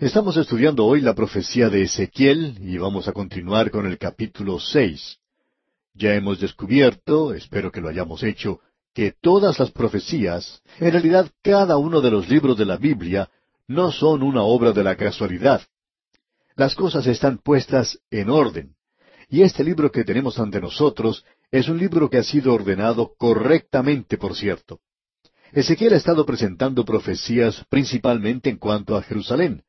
Estamos estudiando hoy la profecía de Ezequiel y vamos a continuar con el capítulo seis. Ya hemos descubierto, espero que lo hayamos hecho, que todas las profecías, en realidad cada uno de los libros de la Biblia, no son una obra de la casualidad. Las cosas están puestas en orden. Y este libro que tenemos ante nosotros es un libro que ha sido ordenado correctamente, por cierto. Ezequiel ha estado presentando profecías principalmente en cuanto a Jerusalén.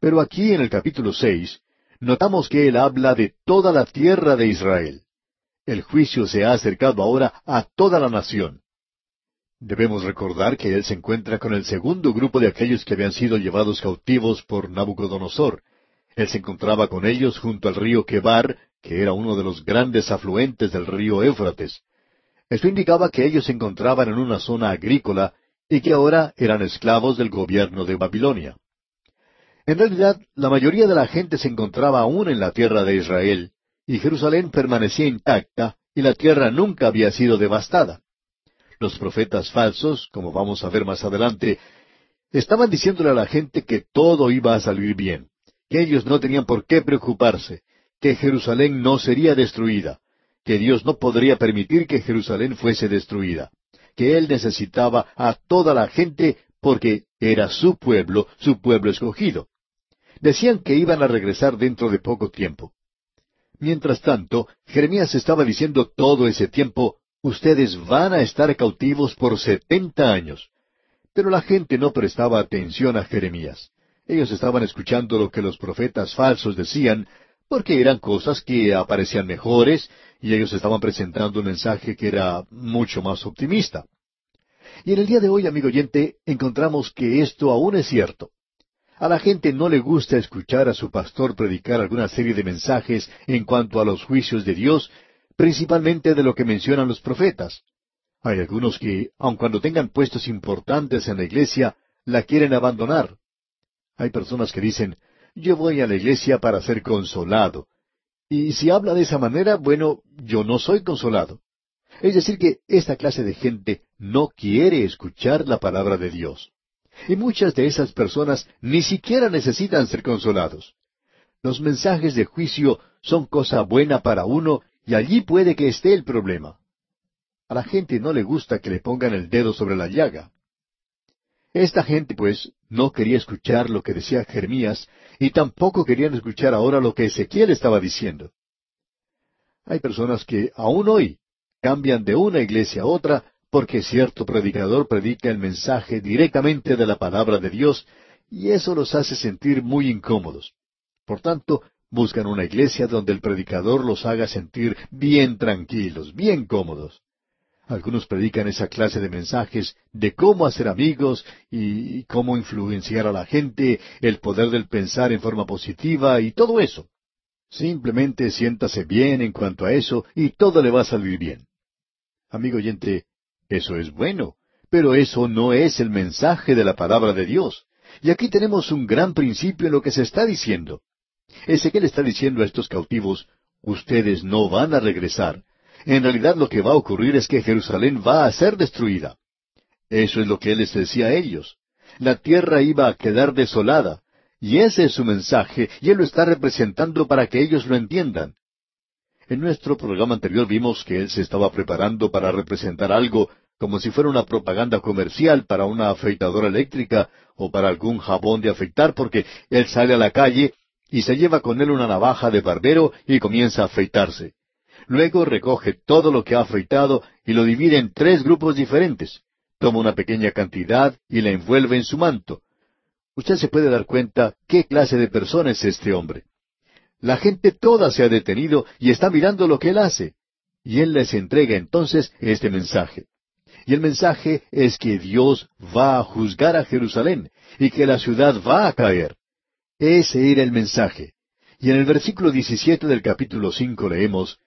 Pero aquí en el capítulo seis notamos que él habla de toda la tierra de Israel. El juicio se ha acercado ahora a toda la nación. Debemos recordar que él se encuentra con el segundo grupo de aquellos que habían sido llevados cautivos por Nabucodonosor. Él se encontraba con ellos junto al río Quebar, que era uno de los grandes afluentes del río Éufrates. Esto indicaba que ellos se encontraban en una zona agrícola y que ahora eran esclavos del gobierno de Babilonia. En realidad, la mayoría de la gente se encontraba aún en la tierra de Israel, y Jerusalén permanecía intacta, y la tierra nunca había sido devastada. Los profetas falsos, como vamos a ver más adelante, estaban diciéndole a la gente que todo iba a salir bien, que ellos no tenían por qué preocuparse, que Jerusalén no sería destruida, que Dios no podría permitir que Jerusalén fuese destruida, que Él necesitaba a toda la gente porque era su pueblo, su pueblo escogido. Decían que iban a regresar dentro de poco tiempo. Mientras tanto, Jeremías estaba diciendo todo ese tiempo, ustedes van a estar cautivos por setenta años. Pero la gente no prestaba atención a Jeremías. Ellos estaban escuchando lo que los profetas falsos decían, porque eran cosas que aparecían mejores, y ellos estaban presentando un mensaje que era mucho más optimista. Y en el día de hoy, amigo oyente, encontramos que esto aún es cierto. A la gente no le gusta escuchar a su pastor predicar alguna serie de mensajes en cuanto a los juicios de Dios, principalmente de lo que mencionan los profetas. Hay algunos que, aun cuando tengan puestos importantes en la iglesia, la quieren abandonar. Hay personas que dicen, yo voy a la iglesia para ser consolado. Y si habla de esa manera, bueno, yo no soy consolado. Es decir, que esta clase de gente no quiere escuchar la palabra de Dios. Y muchas de esas personas ni siquiera necesitan ser consolados. Los mensajes de juicio son cosa buena para uno y allí puede que esté el problema. A la gente no le gusta que le pongan el dedo sobre la llaga. Esta gente, pues, no quería escuchar lo que decía Jeremías y tampoco querían escuchar ahora lo que Ezequiel estaba diciendo. Hay personas que aún hoy cambian de una iglesia a otra porque cierto predicador predica el mensaje directamente de la palabra de Dios y eso los hace sentir muy incómodos. Por tanto, buscan una iglesia donde el predicador los haga sentir bien tranquilos, bien cómodos. Algunos predican esa clase de mensajes de cómo hacer amigos y cómo influenciar a la gente, el poder del pensar en forma positiva y todo eso. Simplemente siéntase bien en cuanto a eso y todo le va a salir bien. Amigo oyente, eso es bueno, pero eso no es el mensaje de la palabra de Dios. Y aquí tenemos un gran principio en lo que se está diciendo. Ezequiel está diciendo a estos cautivos, ustedes no van a regresar. En realidad lo que va a ocurrir es que Jerusalén va a ser destruida. Eso es lo que él les decía a ellos. La tierra iba a quedar desolada. Y ese es su mensaje, y él lo está representando para que ellos lo entiendan. En nuestro programa anterior vimos que él se estaba preparando para representar algo como si fuera una propaganda comercial para una afeitadora eléctrica o para algún jabón de afeitar, porque él sale a la calle y se lleva con él una navaja de barbero y comienza a afeitarse. Luego recoge todo lo que ha afeitado y lo divide en tres grupos diferentes. Toma una pequeña cantidad y la envuelve en su manto. Usted se puede dar cuenta qué clase de persona es este hombre. La gente toda se ha detenido y está mirando lo que él hace. Y él les entrega entonces este mensaje. Y el mensaje es que Dios va a juzgar a Jerusalén y que la ciudad va a caer. Ese era el mensaje. Y en el versículo 17 del capítulo 5 leemos,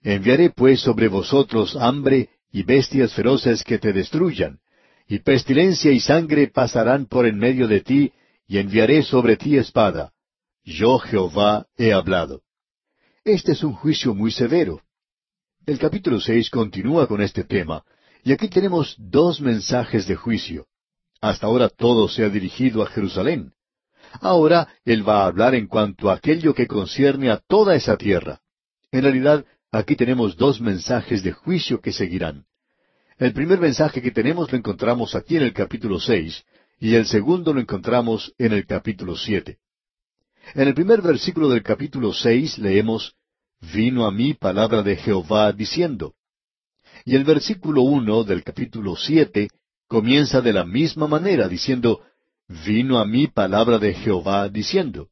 Enviaré pues sobre vosotros hambre y bestias feroces que te destruyan, y pestilencia y sangre pasarán por en medio de ti, y enviaré sobre ti espada. Yo Jehová he hablado. Este es un juicio muy severo. El capítulo seis continúa con este tema, y aquí tenemos dos mensajes de juicio. Hasta ahora todo se ha dirigido a Jerusalén. Ahora Él va a hablar en cuanto a aquello que concierne a toda esa tierra. En realidad, aquí tenemos dos mensajes de juicio que seguirán. El primer mensaje que tenemos lo encontramos aquí en el capítulo seis, y el segundo lo encontramos en el capítulo siete. En el primer versículo del capítulo seis leemos Vino a mí palabra de Jehová diciendo. Y el versículo uno del capítulo siete comienza de la misma manera diciendo Vino a mí palabra de Jehová diciendo.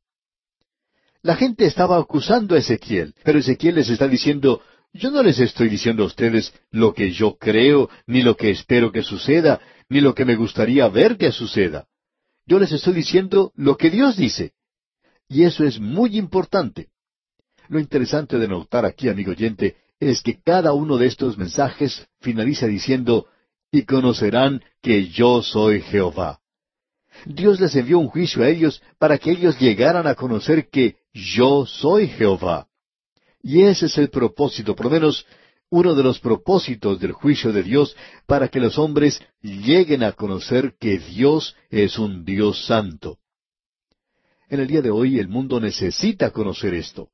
La gente estaba acusando a Ezequiel, pero Ezequiel les está diciendo yo no les estoy diciendo a ustedes lo que yo creo, ni lo que espero que suceda, ni lo que me gustaría ver que suceda. Yo les estoy diciendo lo que Dios dice. Y eso es muy importante. Lo interesante de notar aquí, amigo oyente, es que cada uno de estos mensajes finaliza diciendo, y conocerán que yo soy Jehová. Dios les envió un juicio a ellos para que ellos llegaran a conocer que yo soy Jehová. Y ese es el propósito, por lo menos uno de los propósitos del juicio de Dios, para que los hombres lleguen a conocer que Dios es un Dios santo. En el día de hoy el mundo necesita conocer esto.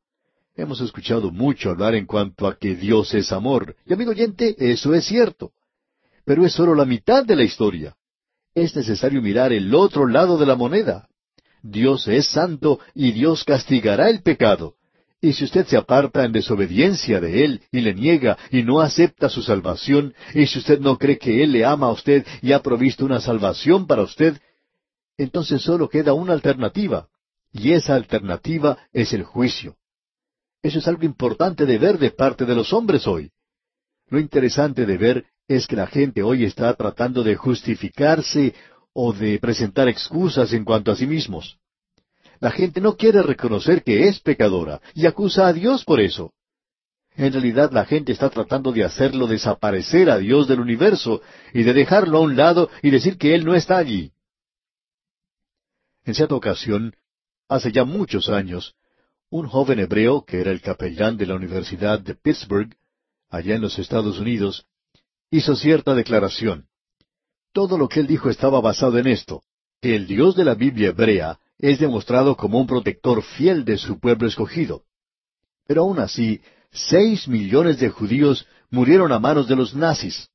Hemos escuchado mucho hablar en cuanto a que Dios es amor. Y amigo oyente, eso es cierto. Pero es solo la mitad de la historia. Es necesario mirar el otro lado de la moneda. Dios es santo y Dios castigará el pecado. Y si usted se aparta en desobediencia de Él y le niega y no acepta su salvación, y si usted no cree que Él le ama a usted y ha provisto una salvación para usted, entonces solo queda una alternativa, y esa alternativa es el juicio. Eso es algo importante de ver de parte de los hombres hoy. Lo interesante de ver es que la gente hoy está tratando de justificarse o de presentar excusas en cuanto a sí mismos. La gente no quiere reconocer que es pecadora y acusa a Dios por eso. En realidad la gente está tratando de hacerlo desaparecer a Dios del universo y de dejarlo a un lado y decir que Él no está allí. En cierta ocasión, hace ya muchos años, un joven hebreo que era el capellán de la Universidad de Pittsburgh, allá en los Estados Unidos, hizo cierta declaración. Todo lo que él dijo estaba basado en esto, que el Dios de la Biblia hebrea es demostrado como un protector fiel de su pueblo escogido. Pero aún así, seis millones de judíos murieron a manos de los nazis.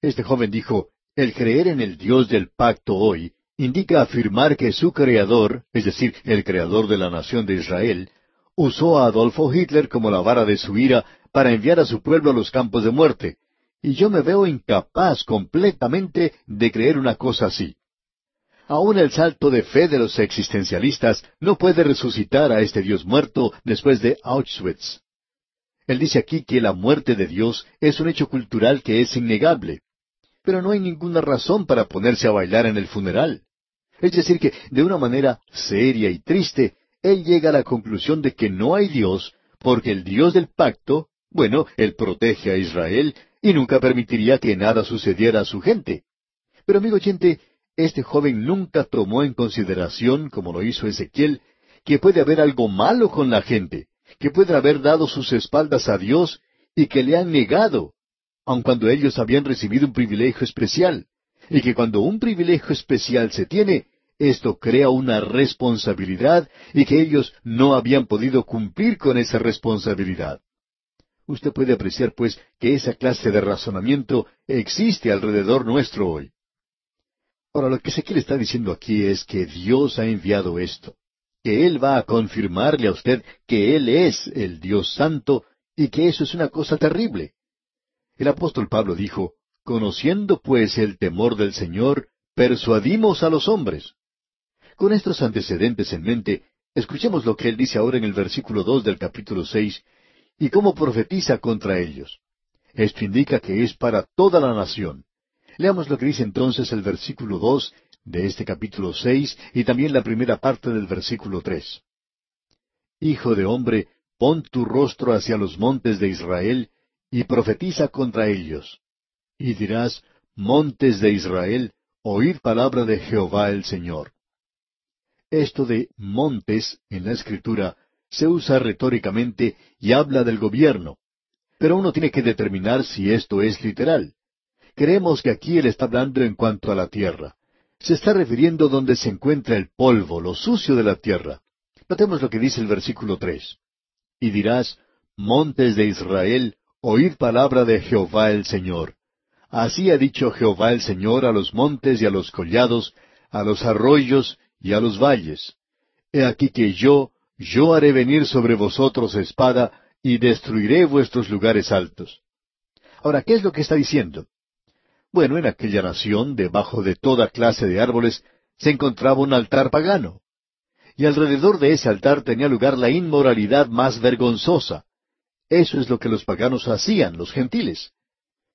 Este joven dijo, el creer en el Dios del pacto hoy indica afirmar que su creador, es decir, el creador de la nación de Israel, usó a Adolfo Hitler como la vara de su ira para enviar a su pueblo a los campos de muerte, y yo me veo incapaz completamente de creer una cosa así. Aún el salto de fe de los existencialistas no puede resucitar a este Dios muerto después de Auschwitz. Él dice aquí que la muerte de Dios es un hecho cultural que es innegable, pero no hay ninguna razón para ponerse a bailar en el funeral. Es decir, que de una manera seria y triste, él llega a la conclusión de que no hay Dios, porque el Dios del pacto, bueno, él protege a Israel y nunca permitiría que nada sucediera a su gente. Pero amigo oyente, este joven nunca tomó en consideración, como lo hizo Ezequiel, que puede haber algo malo con la gente, que pueden haber dado sus espaldas a Dios y que le han negado, aun cuando ellos habían recibido un privilegio especial, y que cuando un privilegio especial se tiene, esto crea una responsabilidad y que ellos no habían podido cumplir con esa responsabilidad. Usted puede apreciar, pues, que esa clase de razonamiento existe alrededor nuestro hoy. Ahora, lo que Ezequiel está diciendo aquí es que Dios ha enviado esto, que Él va a confirmarle a usted que Él es el Dios Santo y que eso es una cosa terrible. El apóstol Pablo dijo, Conociendo pues el temor del Señor, persuadimos a los hombres. Con estos antecedentes en mente, escuchemos lo que él dice ahora en el versículo dos del capítulo seis, y cómo profetiza contra ellos. Esto indica que es para toda la nación. Leamos lo que dice entonces el versículo dos de este capítulo seis y también la primera parte del versículo tres. Hijo de hombre, pon tu rostro hacia los montes de Israel y profetiza contra ellos. Y dirás, Montes de Israel, oíd palabra de Jehová el Señor. Esto de montes en la escritura se usa retóricamente y habla del gobierno, pero uno tiene que determinar si esto es literal. Creemos que aquí él está hablando en cuanto a la tierra. Se está refiriendo donde se encuentra el polvo, lo sucio de la tierra. Notemos lo que dice el versículo tres. Y dirás, Montes de Israel, oíd palabra de Jehová el Señor. Así ha dicho Jehová el Señor a los montes y a los collados, a los arroyos y a los valles. He aquí que yo, yo haré venir sobre vosotros espada, y destruiré vuestros lugares altos. Ahora, ¿qué es lo que está diciendo? Bueno, en aquella nación, debajo de toda clase de árboles, se encontraba un altar pagano. Y alrededor de ese altar tenía lugar la inmoralidad más vergonzosa. Eso es lo que los paganos hacían, los gentiles.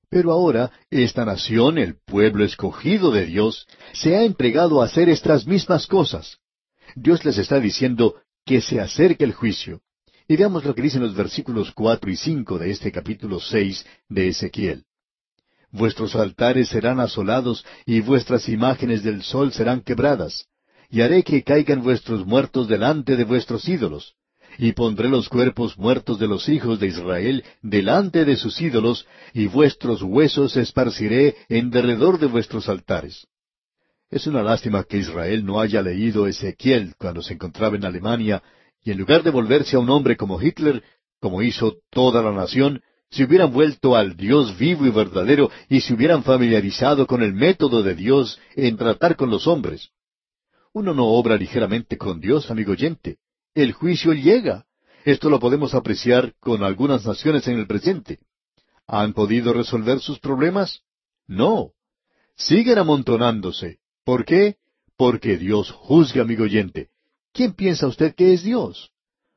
Pero ahora esta nación, el pueblo escogido de Dios, se ha entregado a hacer estas mismas cosas. Dios les está diciendo que se acerque el juicio. Y veamos lo que dicen los versículos cuatro y cinco de este capítulo seis de Ezequiel. Vuestros altares serán asolados y vuestras imágenes del sol serán quebradas, y haré que caigan vuestros muertos delante de vuestros ídolos, y pondré los cuerpos muertos de los hijos de Israel delante de sus ídolos, y vuestros huesos esparciré en derredor de vuestros altares. Es una lástima que Israel no haya leído Ezequiel cuando se encontraba en Alemania, y en lugar de volverse a un hombre como Hitler, como hizo toda la nación, se hubieran vuelto al Dios vivo y verdadero y se hubieran familiarizado con el método de Dios en tratar con los hombres. Uno no obra ligeramente con Dios, amigo oyente el juicio llega. Esto lo podemos apreciar con algunas naciones en el presente. ¿Han podido resolver sus problemas? No. Siguen amontonándose. ¿Por qué? Porque Dios juzga, amigo oyente. ¿Quién piensa usted que es Dios?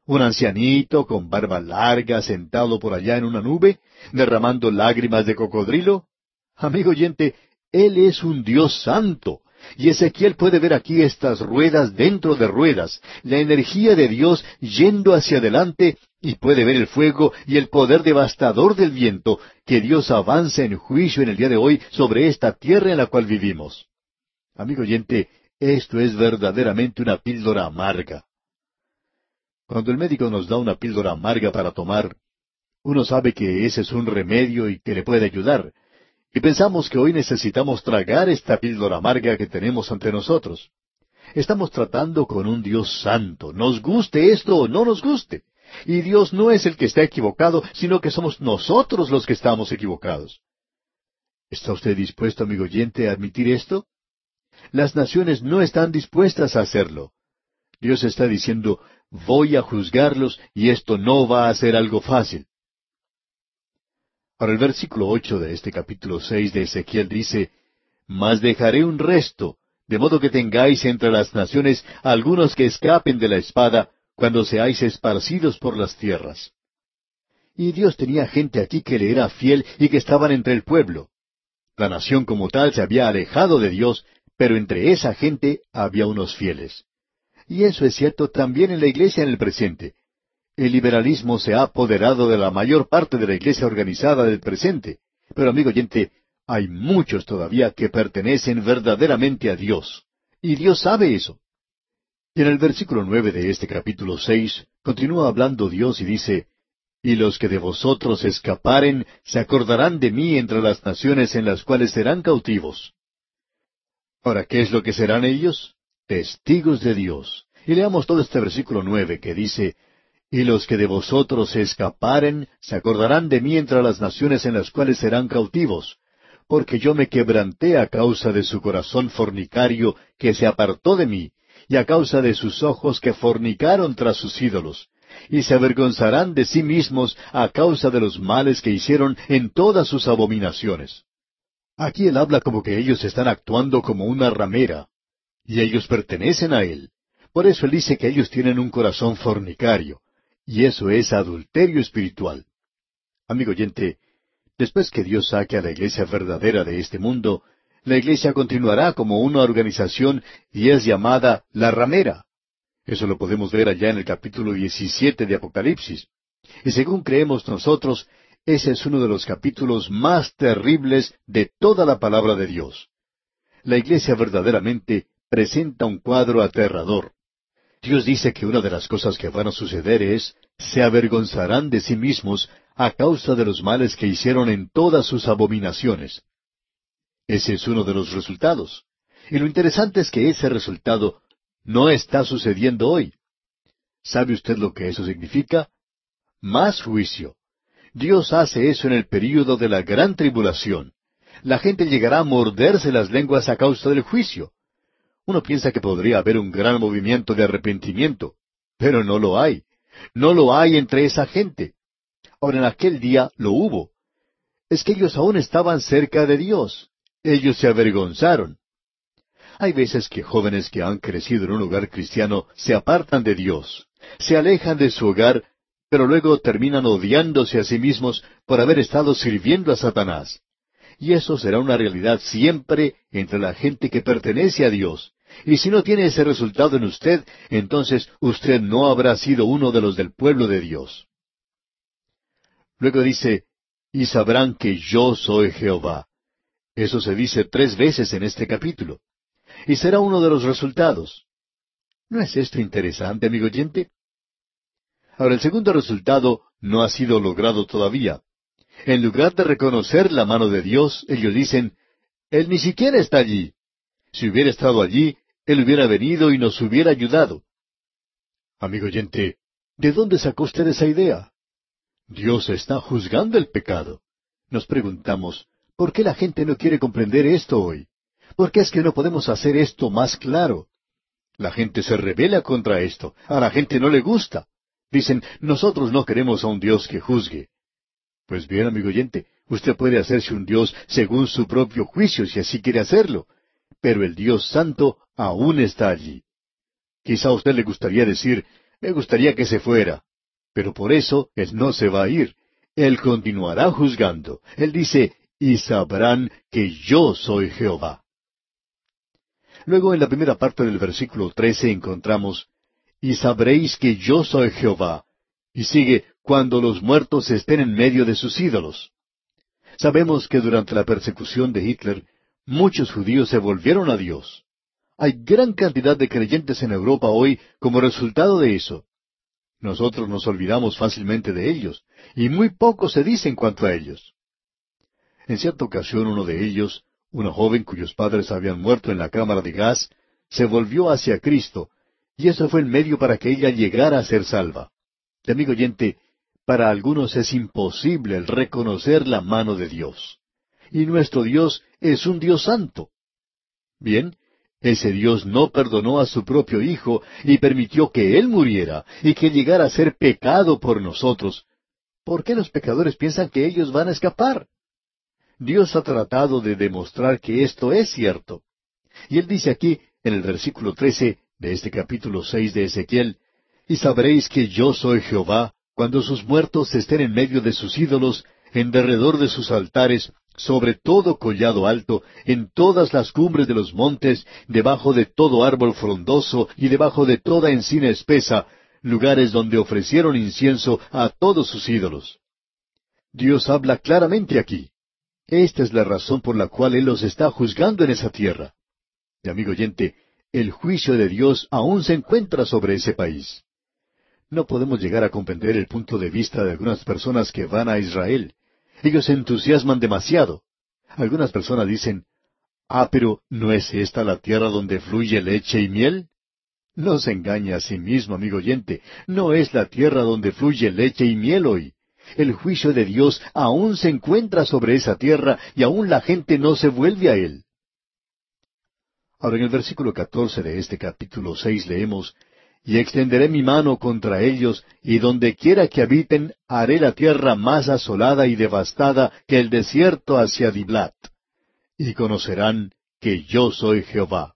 ¿Un ancianito con barba larga sentado por allá en una nube, derramando lágrimas de cocodrilo? Amigo oyente, Él es un Dios santo, y Ezequiel puede ver aquí estas ruedas dentro de ruedas, la energía de Dios yendo hacia adelante, y puede ver el fuego y el poder devastador del viento que Dios avanza en juicio en el día de hoy sobre esta tierra en la cual vivimos. Amigo oyente, esto es verdaderamente una píldora amarga. Cuando el médico nos da una píldora amarga para tomar, uno sabe que ese es un remedio y que le puede ayudar, y pensamos que hoy necesitamos tragar esta píldora amarga que tenemos ante nosotros. Estamos tratando con un Dios santo, nos guste esto o no nos guste. Y Dios no es el que está equivocado, sino que somos nosotros los que estamos equivocados. ¿Está usted dispuesto, amigo oyente, a admitir esto? Las naciones no están dispuestas a hacerlo. Dios está diciendo, voy a juzgarlos y esto no va a ser algo fácil. Para el versículo ocho de este capítulo seis de Ezequiel dice, Mas dejaré un resto, de modo que tengáis entre las naciones algunos que escapen de la espada, cuando seáis esparcidos por las tierras. Y Dios tenía gente aquí que le era fiel y que estaban entre el pueblo. La nación como tal se había alejado de Dios, pero entre esa gente había unos fieles. Y eso es cierto también en la iglesia en el presente. El liberalismo se ha apoderado de la mayor parte de la iglesia organizada del presente. Pero amigo oyente, hay muchos todavía que pertenecen verdaderamente a Dios. Y Dios sabe eso. Y en el versículo nueve de este capítulo seis continúa hablando Dios y dice, Y los que de vosotros escaparen se acordarán de mí entre las naciones en las cuales serán cautivos. Ahora, ¿qué es lo que serán ellos? Testigos de Dios. Y leamos todo este versículo nueve que dice, y los que de vosotros se escaparen se acordarán de mí entre las naciones en las cuales serán cautivos, porque yo me quebranté a causa de su corazón fornicario que se apartó de mí, y a causa de sus ojos que fornicaron tras sus ídolos, y se avergonzarán de sí mismos a causa de los males que hicieron en todas sus abominaciones. Aquí él habla como que ellos están actuando como una ramera, y ellos pertenecen a él. Por eso él dice que ellos tienen un corazón fornicario. Y eso es adulterio espiritual. Amigo oyente, después que Dios saque a la iglesia verdadera de este mundo, la iglesia continuará como una organización y es llamada la ramera. Eso lo podemos ver allá en el capítulo 17 de Apocalipsis. Y según creemos nosotros, ese es uno de los capítulos más terribles de toda la palabra de Dios. La iglesia verdaderamente presenta un cuadro aterrador. Dios dice que una de las cosas que van a suceder es, se avergonzarán de sí mismos a causa de los males que hicieron en todas sus abominaciones. Ese es uno de los resultados. Y lo interesante es que ese resultado no está sucediendo hoy. ¿Sabe usted lo que eso significa? Más juicio. Dios hace eso en el período de la gran tribulación. La gente llegará a morderse las lenguas a causa del juicio. Uno piensa que podría haber un gran movimiento de arrepentimiento, pero no lo hay. No lo hay entre esa gente. Ahora en aquel día lo hubo. Es que ellos aún estaban cerca de Dios. Ellos se avergonzaron. Hay veces que jóvenes que han crecido en un hogar cristiano se apartan de Dios, se alejan de su hogar, pero luego terminan odiándose a sí mismos por haber estado sirviendo a Satanás. Y eso será una realidad siempre entre la gente que pertenece a Dios. Y si no tiene ese resultado en usted, entonces usted no habrá sido uno de los del pueblo de Dios. Luego dice, y sabrán que yo soy Jehová. Eso se dice tres veces en este capítulo y será uno de los resultados. ¿No es esto interesante, amigo oyente? Ahora, el segundo resultado no ha sido logrado todavía. En lugar de reconocer la mano de Dios, ellos dicen, Él ni siquiera está allí. Si hubiera estado allí, Él hubiera venido y nos hubiera ayudado. Amigo oyente, ¿de dónde sacó usted esa idea? Dios está juzgando el pecado. Nos preguntamos, ¿por qué la gente no quiere comprender esto hoy? ¿Por qué es que no podemos hacer esto más claro? La gente se revela contra esto. A la gente no le gusta. Dicen, nosotros no queremos a un Dios que juzgue. Pues bien, amigo oyente, usted puede hacerse un Dios según su propio juicio si así quiere hacerlo. Pero el Dios Santo aún está allí. Quizá a usted le gustaría decir, me gustaría que se fuera. Pero por eso Él no se va a ir. Él continuará juzgando. Él dice, y sabrán que yo soy Jehová. Luego en la primera parte del versículo trece encontramos, Y sabréis que yo soy Jehová. Y sigue, cuando los muertos estén en medio de sus ídolos. Sabemos que durante la persecución de Hitler, muchos judíos se volvieron a Dios. Hay gran cantidad de creyentes en Europa hoy como resultado de eso. Nosotros nos olvidamos fácilmente de ellos, y muy poco se dice en cuanto a ellos. En cierta ocasión uno de ellos, una joven cuyos padres habían muerto en la cámara de gas se volvió hacia Cristo, y eso fue el medio para que ella llegara a ser salva. Amigo oyente, para algunos es imposible el reconocer la mano de Dios. Y nuestro Dios es un Dios santo. Bien, ese Dios no perdonó a su propio Hijo y permitió que Él muriera y que llegara a ser pecado por nosotros. ¿Por qué los pecadores piensan que ellos van a escapar? Dios ha tratado de demostrar que esto es cierto. Y él dice aquí, en el versículo trece de este capítulo seis de Ezequiel, Y sabréis que yo soy Jehová, cuando sus muertos estén en medio de sus ídolos, en derredor de sus altares, sobre todo collado alto, en todas las cumbres de los montes, debajo de todo árbol frondoso y debajo de toda encina espesa, lugares donde ofrecieron incienso a todos sus ídolos. Dios habla claramente aquí. Esta es la razón por la cual Él los está juzgando en esa tierra. Y amigo oyente, el juicio de Dios aún se encuentra sobre ese país. No podemos llegar a comprender el punto de vista de algunas personas que van a Israel. Ellos se entusiasman demasiado. Algunas personas dicen, Ah, pero ¿no es esta la tierra donde fluye leche y miel? No se engaña a sí mismo, amigo oyente, no es la tierra donde fluye leche y miel hoy. El juicio de Dios aún se encuentra sobre esa tierra y aún la gente no se vuelve a él. Ahora en el versículo catorce de este capítulo seis leemos, Y extenderé mi mano contra ellos, y donde quiera que habiten, haré la tierra más asolada y devastada que el desierto hacia Diblat. Y conocerán que yo soy Jehová.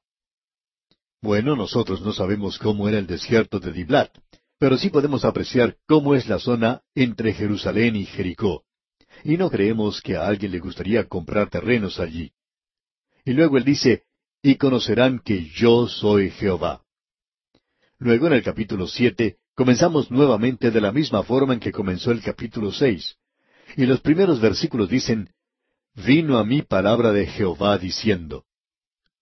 Bueno, nosotros no sabemos cómo era el desierto de Diblat, pero sí podemos apreciar cómo es la zona entre Jerusalén y Jericó. Y no creemos que a alguien le gustaría comprar terrenos allí. Y luego él dice, y conocerán que yo soy Jehová. Luego en el capítulo siete comenzamos nuevamente de la misma forma en que comenzó el capítulo seis. Y los primeros versículos dicen, Vino a mí palabra de Jehová diciendo,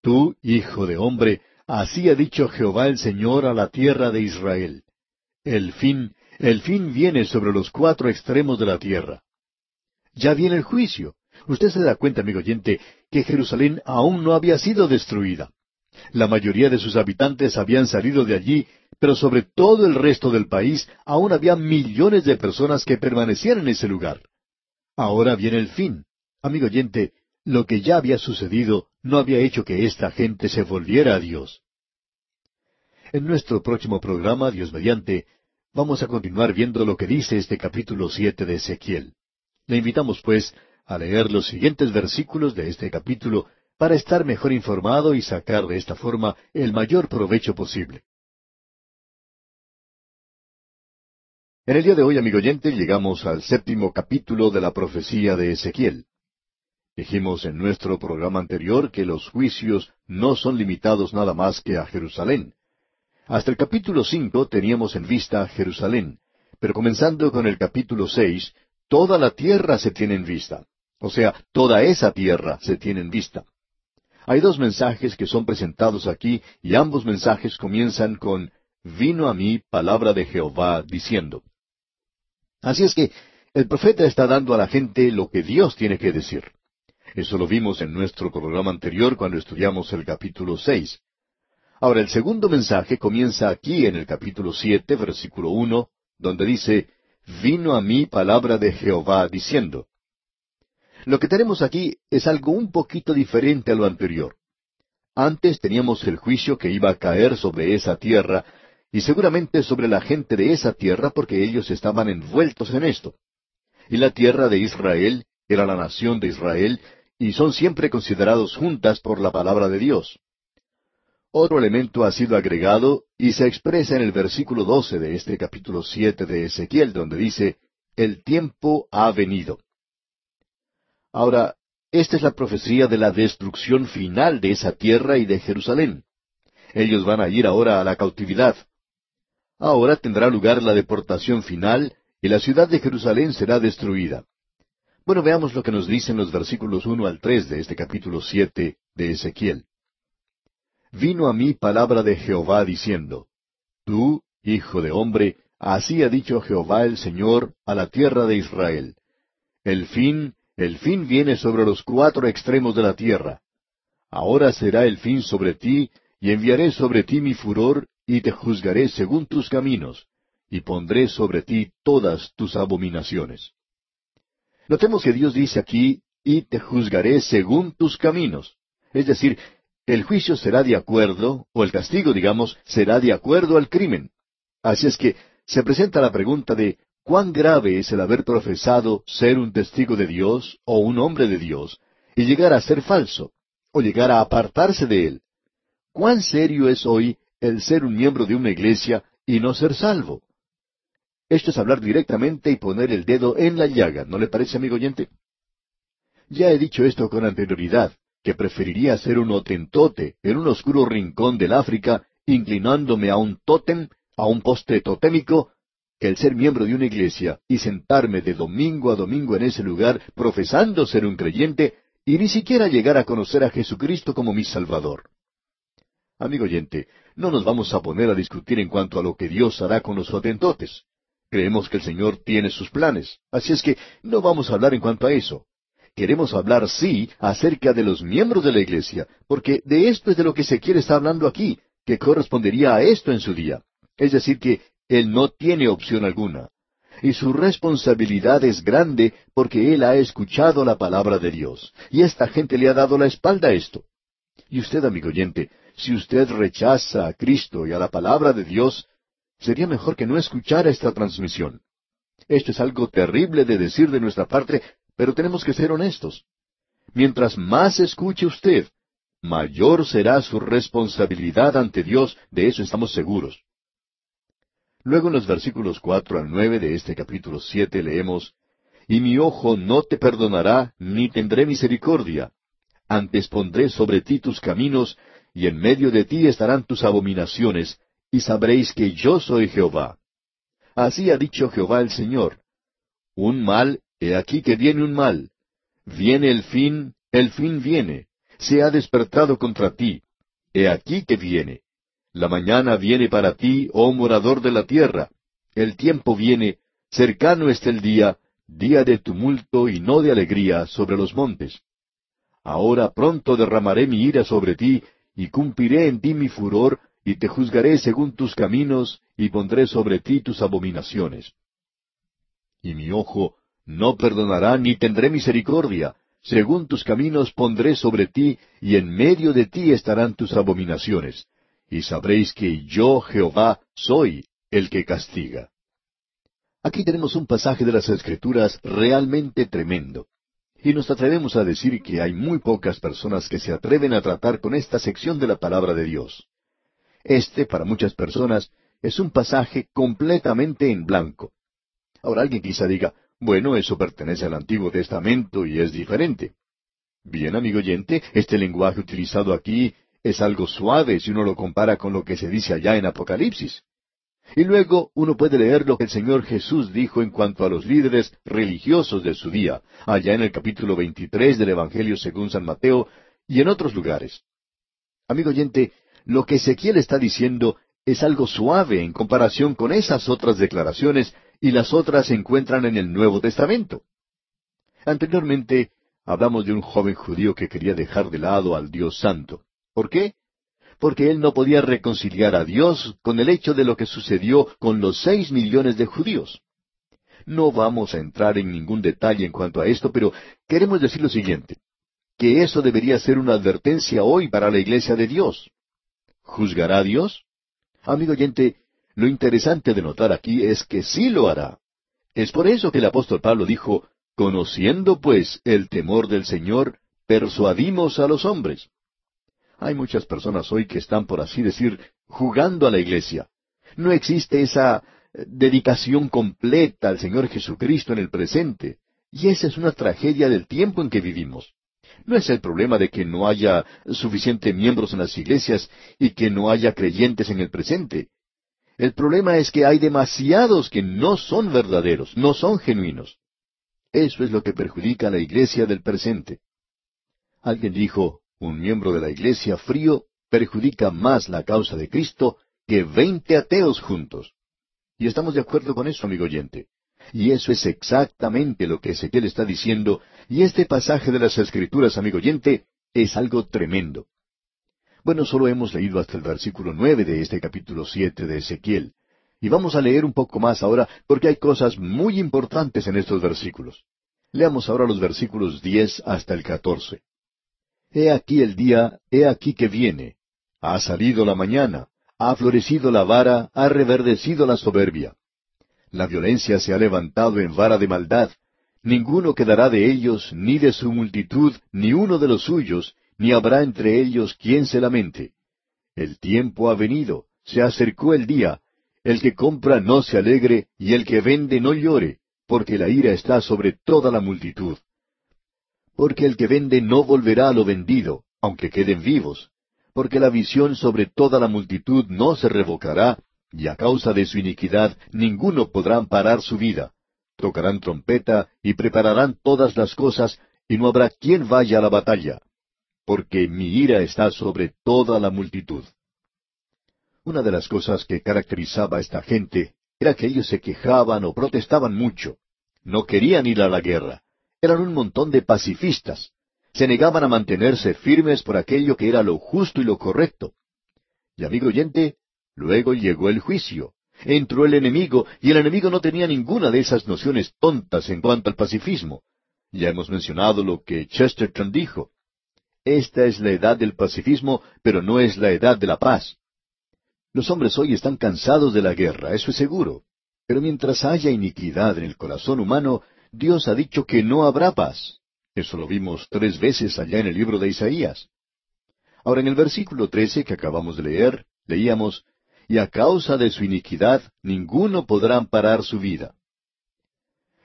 Tú, hijo de hombre, así ha dicho Jehová el Señor a la tierra de Israel. El fin, el fin viene sobre los cuatro extremos de la tierra. Ya viene el juicio. Usted se da cuenta, amigo oyente, que Jerusalén aún no había sido destruida. La mayoría de sus habitantes habían salido de allí, pero sobre todo el resto del país aún había millones de personas que permanecían en ese lugar. Ahora viene el fin. Amigo oyente, lo que ya había sucedido no había hecho que esta gente se volviera a Dios. En nuestro próximo programa, Dios mediante, vamos a continuar viendo lo que dice este capítulo siete de Ezequiel. Le invitamos, pues, a leer los siguientes versículos de este capítulo para estar mejor informado y sacar de esta forma el mayor provecho posible. En el día de hoy, amigo oyente, llegamos al séptimo capítulo de la profecía de Ezequiel. Dijimos en nuestro programa anterior que los juicios no son limitados nada más que a Jerusalén. Hasta el capítulo cinco teníamos en vista Jerusalén, pero comenzando con el capítulo seis, toda la tierra se tiene en vista. O sea, toda esa tierra se tiene en vista. Hay dos mensajes que son presentados aquí y ambos mensajes comienzan con Vino a mí palabra de Jehová diciendo. Así es que el profeta está dando a la gente lo que Dios tiene que decir. Eso lo vimos en nuestro programa anterior cuando estudiamos el capítulo seis. Ahora el segundo mensaje comienza aquí en el capítulo siete, versículo uno, donde dice Vino a mí palabra de Jehová diciendo. Lo que tenemos aquí es algo un poquito diferente a lo anterior. Antes teníamos el juicio que iba a caer sobre esa tierra, y seguramente sobre la gente de esa tierra porque ellos estaban envueltos en esto. Y la tierra de Israel era la nación de Israel, y son siempre considerados juntas por la palabra de Dios. Otro elemento ha sido agregado y se expresa en el versículo doce de este capítulo siete de Ezequiel, donde dice, El tiempo ha venido. Ahora, esta es la profecía de la destrucción final de esa tierra y de Jerusalén. Ellos van a ir ahora a la cautividad. Ahora tendrá lugar la deportación final y la ciudad de Jerusalén será destruida. Bueno, veamos lo que nos dicen los versículos uno al tres de este capítulo siete de Ezequiel. Vino a mí palabra de Jehová diciendo, Tú, hijo de hombre, así ha dicho Jehová el Señor a la tierra de Israel. El fin el fin viene sobre los cuatro extremos de la tierra. Ahora será el fin sobre ti, y enviaré sobre ti mi furor, y te juzgaré según tus caminos, y pondré sobre ti todas tus abominaciones. Notemos que Dios dice aquí, y te juzgaré según tus caminos. Es decir, el juicio será de acuerdo, o el castigo, digamos, será de acuerdo al crimen. Así es que se presenta la pregunta de cuán grave es el haber profesado ser un testigo de Dios o un hombre de Dios y llegar a ser falso o llegar a apartarse de él. Cuán serio es hoy el ser un miembro de una iglesia y no ser salvo. Esto es hablar directamente y poner el dedo en la llaga, ¿no le parece, amigo oyente? Ya he dicho esto con anterioridad, que preferiría ser un otentote en un oscuro rincón del África, inclinándome a un tótem, a un poste totémico, que el ser miembro de una iglesia y sentarme de domingo a domingo en ese lugar profesando ser un creyente y ni siquiera llegar a conocer a Jesucristo como mi Salvador. Amigo oyente, no nos vamos a poner a discutir en cuanto a lo que Dios hará con los atentotes. Creemos que el Señor tiene sus planes, así es que no vamos a hablar en cuanto a eso. Queremos hablar, sí, acerca de los miembros de la iglesia, porque de esto es de lo que se quiere estar hablando aquí, que correspondería a esto en su día. Es decir, que él no tiene opción alguna. Y su responsabilidad es grande porque él ha escuchado la palabra de Dios. Y esta gente le ha dado la espalda a esto. Y usted, amigo oyente, si usted rechaza a Cristo y a la palabra de Dios, sería mejor que no escuchara esta transmisión. Esto es algo terrible de decir de nuestra parte, pero tenemos que ser honestos. Mientras más escuche usted, mayor será su responsabilidad ante Dios, de eso estamos seguros. Luego en los versículos cuatro al nueve de este capítulo siete leemos Y mi ojo no te perdonará, ni tendré misericordia. Antes pondré sobre ti tus caminos, y en medio de ti estarán tus abominaciones, y sabréis que yo soy Jehová. Así ha dicho Jehová el Señor. Un mal, he aquí que viene un mal. Viene el fin, el fin viene. Se ha despertado contra ti. He aquí que viene. La mañana viene para ti, oh morador de la tierra. El tiempo viene, cercano está el día, día de tumulto y no de alegría sobre los montes. Ahora pronto derramaré mi ira sobre ti, y cumpliré en ti mi furor, y te juzgaré según tus caminos, y pondré sobre ti tus abominaciones. Y mi ojo no perdonará ni tendré misericordia, según tus caminos pondré sobre ti, y en medio de ti estarán tus abominaciones. Y sabréis que yo, Jehová, soy el que castiga. Aquí tenemos un pasaje de las Escrituras realmente tremendo. Y nos atrevemos a decir que hay muy pocas personas que se atreven a tratar con esta sección de la palabra de Dios. Este, para muchas personas, es un pasaje completamente en blanco. Ahora alguien quizá diga, bueno, eso pertenece al Antiguo Testamento y es diferente. Bien, amigo oyente, este lenguaje utilizado aquí es algo suave si uno lo compara con lo que se dice allá en Apocalipsis. Y luego uno puede leer lo que el Señor Jesús dijo en cuanto a los líderes religiosos de su día, allá en el capítulo 23 del Evangelio según San Mateo y en otros lugares. Amigo oyente, lo que Ezequiel está diciendo es algo suave en comparación con esas otras declaraciones y las otras se encuentran en el Nuevo Testamento. Anteriormente hablamos de un joven judío que quería dejar de lado al Dios Santo. ¿Por qué? porque él no podía reconciliar a Dios con el hecho de lo que sucedió con los seis millones de judíos. No vamos a entrar en ningún detalle en cuanto a esto, pero queremos decir lo siguiente, que eso debería ser una advertencia hoy para la iglesia de Dios. ¿Juzgará Dios? Amigo oyente, lo interesante de notar aquí es que sí lo hará. Es por eso que el apóstol Pablo dijo, Conociendo pues el temor del Señor, persuadimos a los hombres. Hay muchas personas hoy que están, por así decir, jugando a la iglesia. No existe esa eh, dedicación completa al Señor Jesucristo en el presente. Y esa es una tragedia del tiempo en que vivimos. No es el problema de que no haya suficientes miembros en las iglesias y que no haya creyentes en el presente. El problema es que hay demasiados que no son verdaderos, no son genuinos. Eso es lo que perjudica a la iglesia del presente. Alguien dijo, un miembro de la iglesia frío perjudica más la causa de Cristo que veinte ateos juntos. Y estamos de acuerdo con eso, amigo oyente. Y eso es exactamente lo que Ezequiel está diciendo, y este pasaje de las Escrituras, amigo oyente, es algo tremendo. Bueno, solo hemos leído hasta el versículo nueve de este capítulo siete de Ezequiel, y vamos a leer un poco más ahora porque hay cosas muy importantes en estos versículos. Leamos ahora los versículos diez hasta el catorce. He aquí el día, he aquí que viene. Ha salido la mañana, ha florecido la vara, ha reverdecido la soberbia. La violencia se ha levantado en vara de maldad. Ninguno quedará de ellos, ni de su multitud, ni uno de los suyos, ni habrá entre ellos quien se lamente. El tiempo ha venido, se acercó el día. El que compra no se alegre, y el que vende no llore, porque la ira está sobre toda la multitud porque el que vende no volverá a lo vendido, aunque queden vivos, porque la visión sobre toda la multitud no se revocará, y a causa de su iniquidad ninguno podrá parar su vida. Tocarán trompeta y prepararán todas las cosas, y no habrá quien vaya a la batalla, porque mi ira está sobre toda la multitud. Una de las cosas que caracterizaba a esta gente era que ellos se quejaban o protestaban mucho. No querían ir a la guerra eran un montón de pacifistas. Se negaban a mantenerse firmes por aquello que era lo justo y lo correcto. Y amigo oyente, luego llegó el juicio. Entró el enemigo, y el enemigo no tenía ninguna de esas nociones tontas en cuanto al pacifismo. Ya hemos mencionado lo que Chesterton dijo. Esta es la edad del pacifismo, pero no es la edad de la paz. Los hombres hoy están cansados de la guerra, eso es seguro. Pero mientras haya iniquidad en el corazón humano, Dios ha dicho que no habrá paz. Eso lo vimos tres veces allá en el libro de Isaías. Ahora en el versículo trece que acabamos de leer, leíamos, y a causa de su iniquidad ninguno podrá amparar su vida.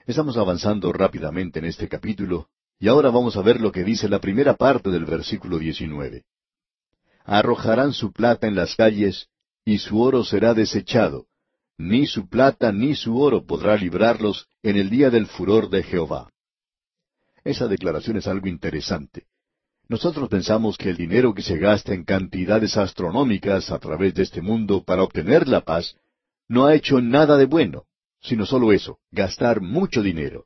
Estamos avanzando rápidamente en este capítulo, y ahora vamos a ver lo que dice la primera parte del versículo diecinueve. Arrojarán su plata en las calles, y su oro será desechado, ni su plata ni su oro podrá librarlos en el día del furor de Jehová. Esa declaración es algo interesante. Nosotros pensamos que el dinero que se gasta en cantidades astronómicas a través de este mundo para obtener la paz no ha hecho nada de bueno, sino solo eso, gastar mucho dinero.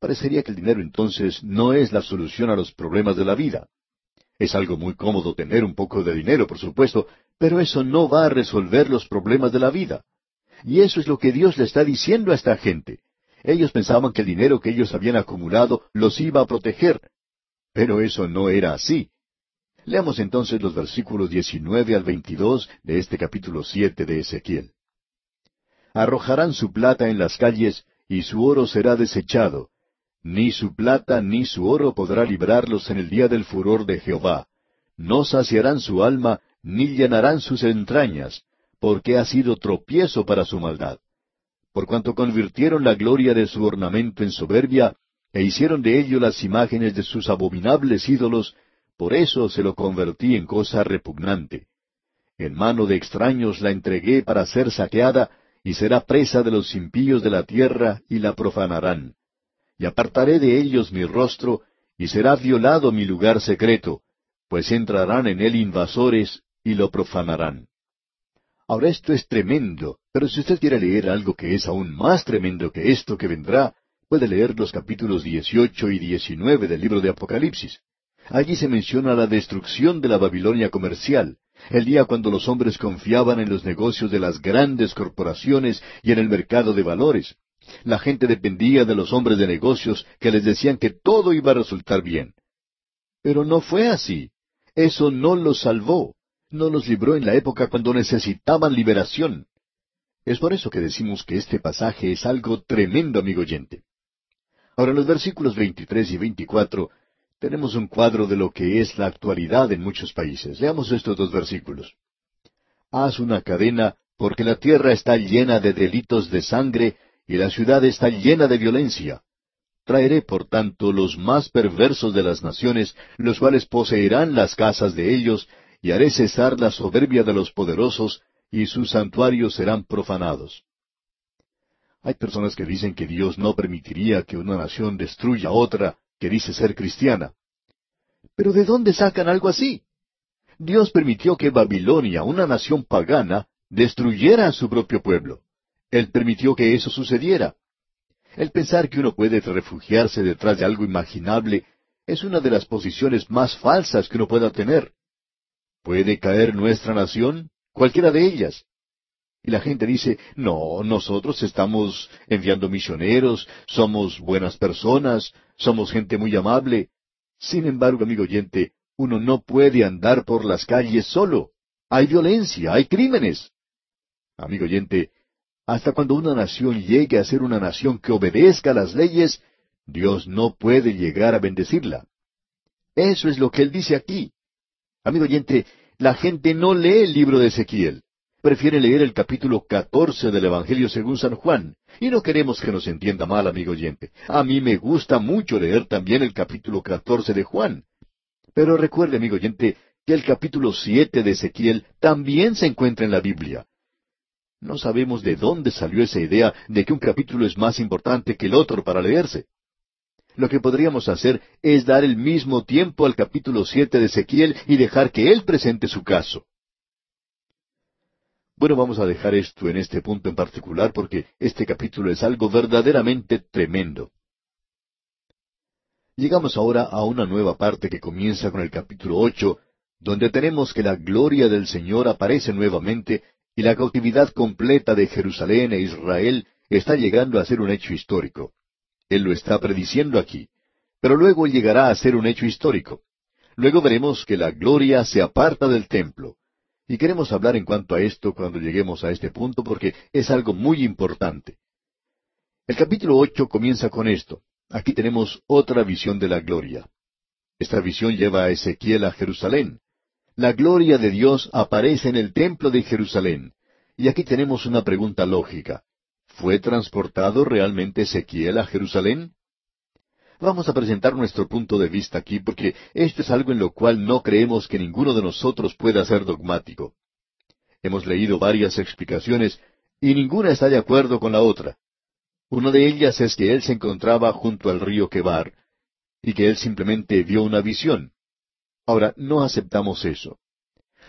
Parecería que el dinero entonces no es la solución a los problemas de la vida. Es algo muy cómodo tener un poco de dinero, por supuesto, pero eso no va a resolver los problemas de la vida. Y eso es lo que Dios le está diciendo a esta gente. Ellos pensaban que el dinero que ellos habían acumulado los iba a proteger. Pero eso no era así. Leamos entonces los versículos 19 al 22 de este capítulo 7 de Ezequiel. Arrojarán su plata en las calles, y su oro será desechado. Ni su plata ni su oro podrá librarlos en el día del furor de Jehová. No saciarán su alma, ni llenarán sus entrañas, porque ha sido tropiezo para su maldad. Por cuanto convirtieron la gloria de su ornamento en soberbia, e hicieron de ello las imágenes de sus abominables ídolos, por eso se lo convertí en cosa repugnante. En mano de extraños la entregué para ser saqueada, y será presa de los impíos de la tierra, y la profanarán. Y apartaré de ellos mi rostro, y será violado mi lugar secreto, pues entrarán en él invasores, y lo profanarán. Ahora esto es tremendo, pero si usted quiere leer algo que es aún más tremendo que esto que vendrá, puede leer los capítulos 18 y 19 del libro de Apocalipsis. Allí se menciona la destrucción de la Babilonia comercial, el día cuando los hombres confiaban en los negocios de las grandes corporaciones y en el mercado de valores. La gente dependía de los hombres de negocios que les decían que todo iba a resultar bien. Pero no fue así. Eso no los salvó, no los libró en la época cuando necesitaban liberación. Es por eso que decimos que este pasaje es algo tremendo, amigo oyente. Ahora, en los versículos 23 y 24 tenemos un cuadro de lo que es la actualidad en muchos países. Leamos estos dos versículos. Haz una cadena, porque la tierra está llena de delitos de sangre, y la ciudad está llena de violencia. Traeré, por tanto, los más perversos de las naciones, los cuales poseerán las casas de ellos, y haré cesar la soberbia de los poderosos, y sus santuarios serán profanados. Hay personas que dicen que Dios no permitiría que una nación destruya a otra que dice ser cristiana. Pero ¿de dónde sacan algo así? Dios permitió que Babilonia, una nación pagana, destruyera a su propio pueblo. Él permitió que eso sucediera. El pensar que uno puede refugiarse detrás de algo imaginable es una de las posiciones más falsas que uno pueda tener. ¿Puede caer nuestra nación? Cualquiera de ellas. Y la gente dice, no, nosotros estamos enviando misioneros, somos buenas personas, somos gente muy amable. Sin embargo, amigo oyente, uno no puede andar por las calles solo. Hay violencia, hay crímenes. Amigo oyente, hasta cuando una nación llegue a ser una nación que obedezca las leyes, Dios no puede llegar a bendecirla. Eso es lo que él dice aquí. Amigo oyente, la gente no lee el libro de Ezequiel prefiere leer el capítulo catorce del Evangelio según San Juan. Y no queremos que nos entienda mal, amigo oyente. A mí me gusta mucho leer también el capítulo catorce de Juan. Pero recuerde, amigo oyente, que el capítulo siete de Ezequiel también se encuentra en la Biblia. No sabemos de dónde salió esa idea de que un capítulo es más importante que el otro para leerse. Lo que podríamos hacer es dar el mismo tiempo al capítulo siete de Ezequiel y dejar que él presente su caso. Bueno, vamos a dejar esto en este punto en particular porque este capítulo es algo verdaderamente tremendo. Llegamos ahora a una nueva parte que comienza con el capítulo ocho, donde tenemos que la gloria del Señor aparece nuevamente y la cautividad completa de Jerusalén e Israel está llegando a ser un hecho histórico. Él lo está prediciendo aquí, pero luego llegará a ser un hecho histórico. Luego veremos que la gloria se aparta del templo. Y queremos hablar en cuanto a esto cuando lleguemos a este punto porque es algo muy importante. El capítulo ocho comienza con esto. Aquí tenemos otra visión de la gloria. Esta visión lleva a Ezequiel a Jerusalén. La gloria de Dios aparece en el templo de Jerusalén. Y aquí tenemos una pregunta lógica. ¿Fue transportado realmente Ezequiel a Jerusalén? Vamos a presentar nuestro punto de vista aquí porque esto es algo en lo cual no creemos que ninguno de nosotros pueda ser dogmático. Hemos leído varias explicaciones y ninguna está de acuerdo con la otra. Una de ellas es que él se encontraba junto al río Quebar y que él simplemente vio una visión. Ahora, no aceptamos eso.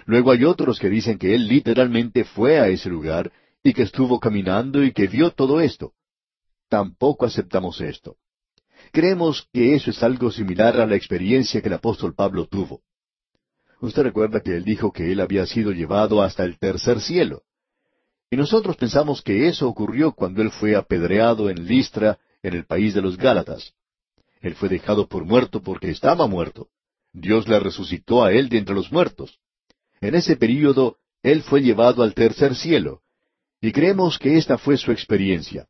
Luego hay otros que dicen que él literalmente fue a ese lugar y que estuvo caminando y que vio todo esto. Tampoco aceptamos esto. Creemos que eso es algo similar a la experiencia que el apóstol Pablo tuvo. Usted recuerda que él dijo que él había sido llevado hasta el tercer cielo. Y nosotros pensamos que eso ocurrió cuando él fue apedreado en Listra, en el país de los Gálatas. Él fue dejado por muerto porque estaba muerto. Dios le resucitó a él de entre los muertos. En ese período, él fue llevado al tercer cielo, y creemos que esta fue su experiencia.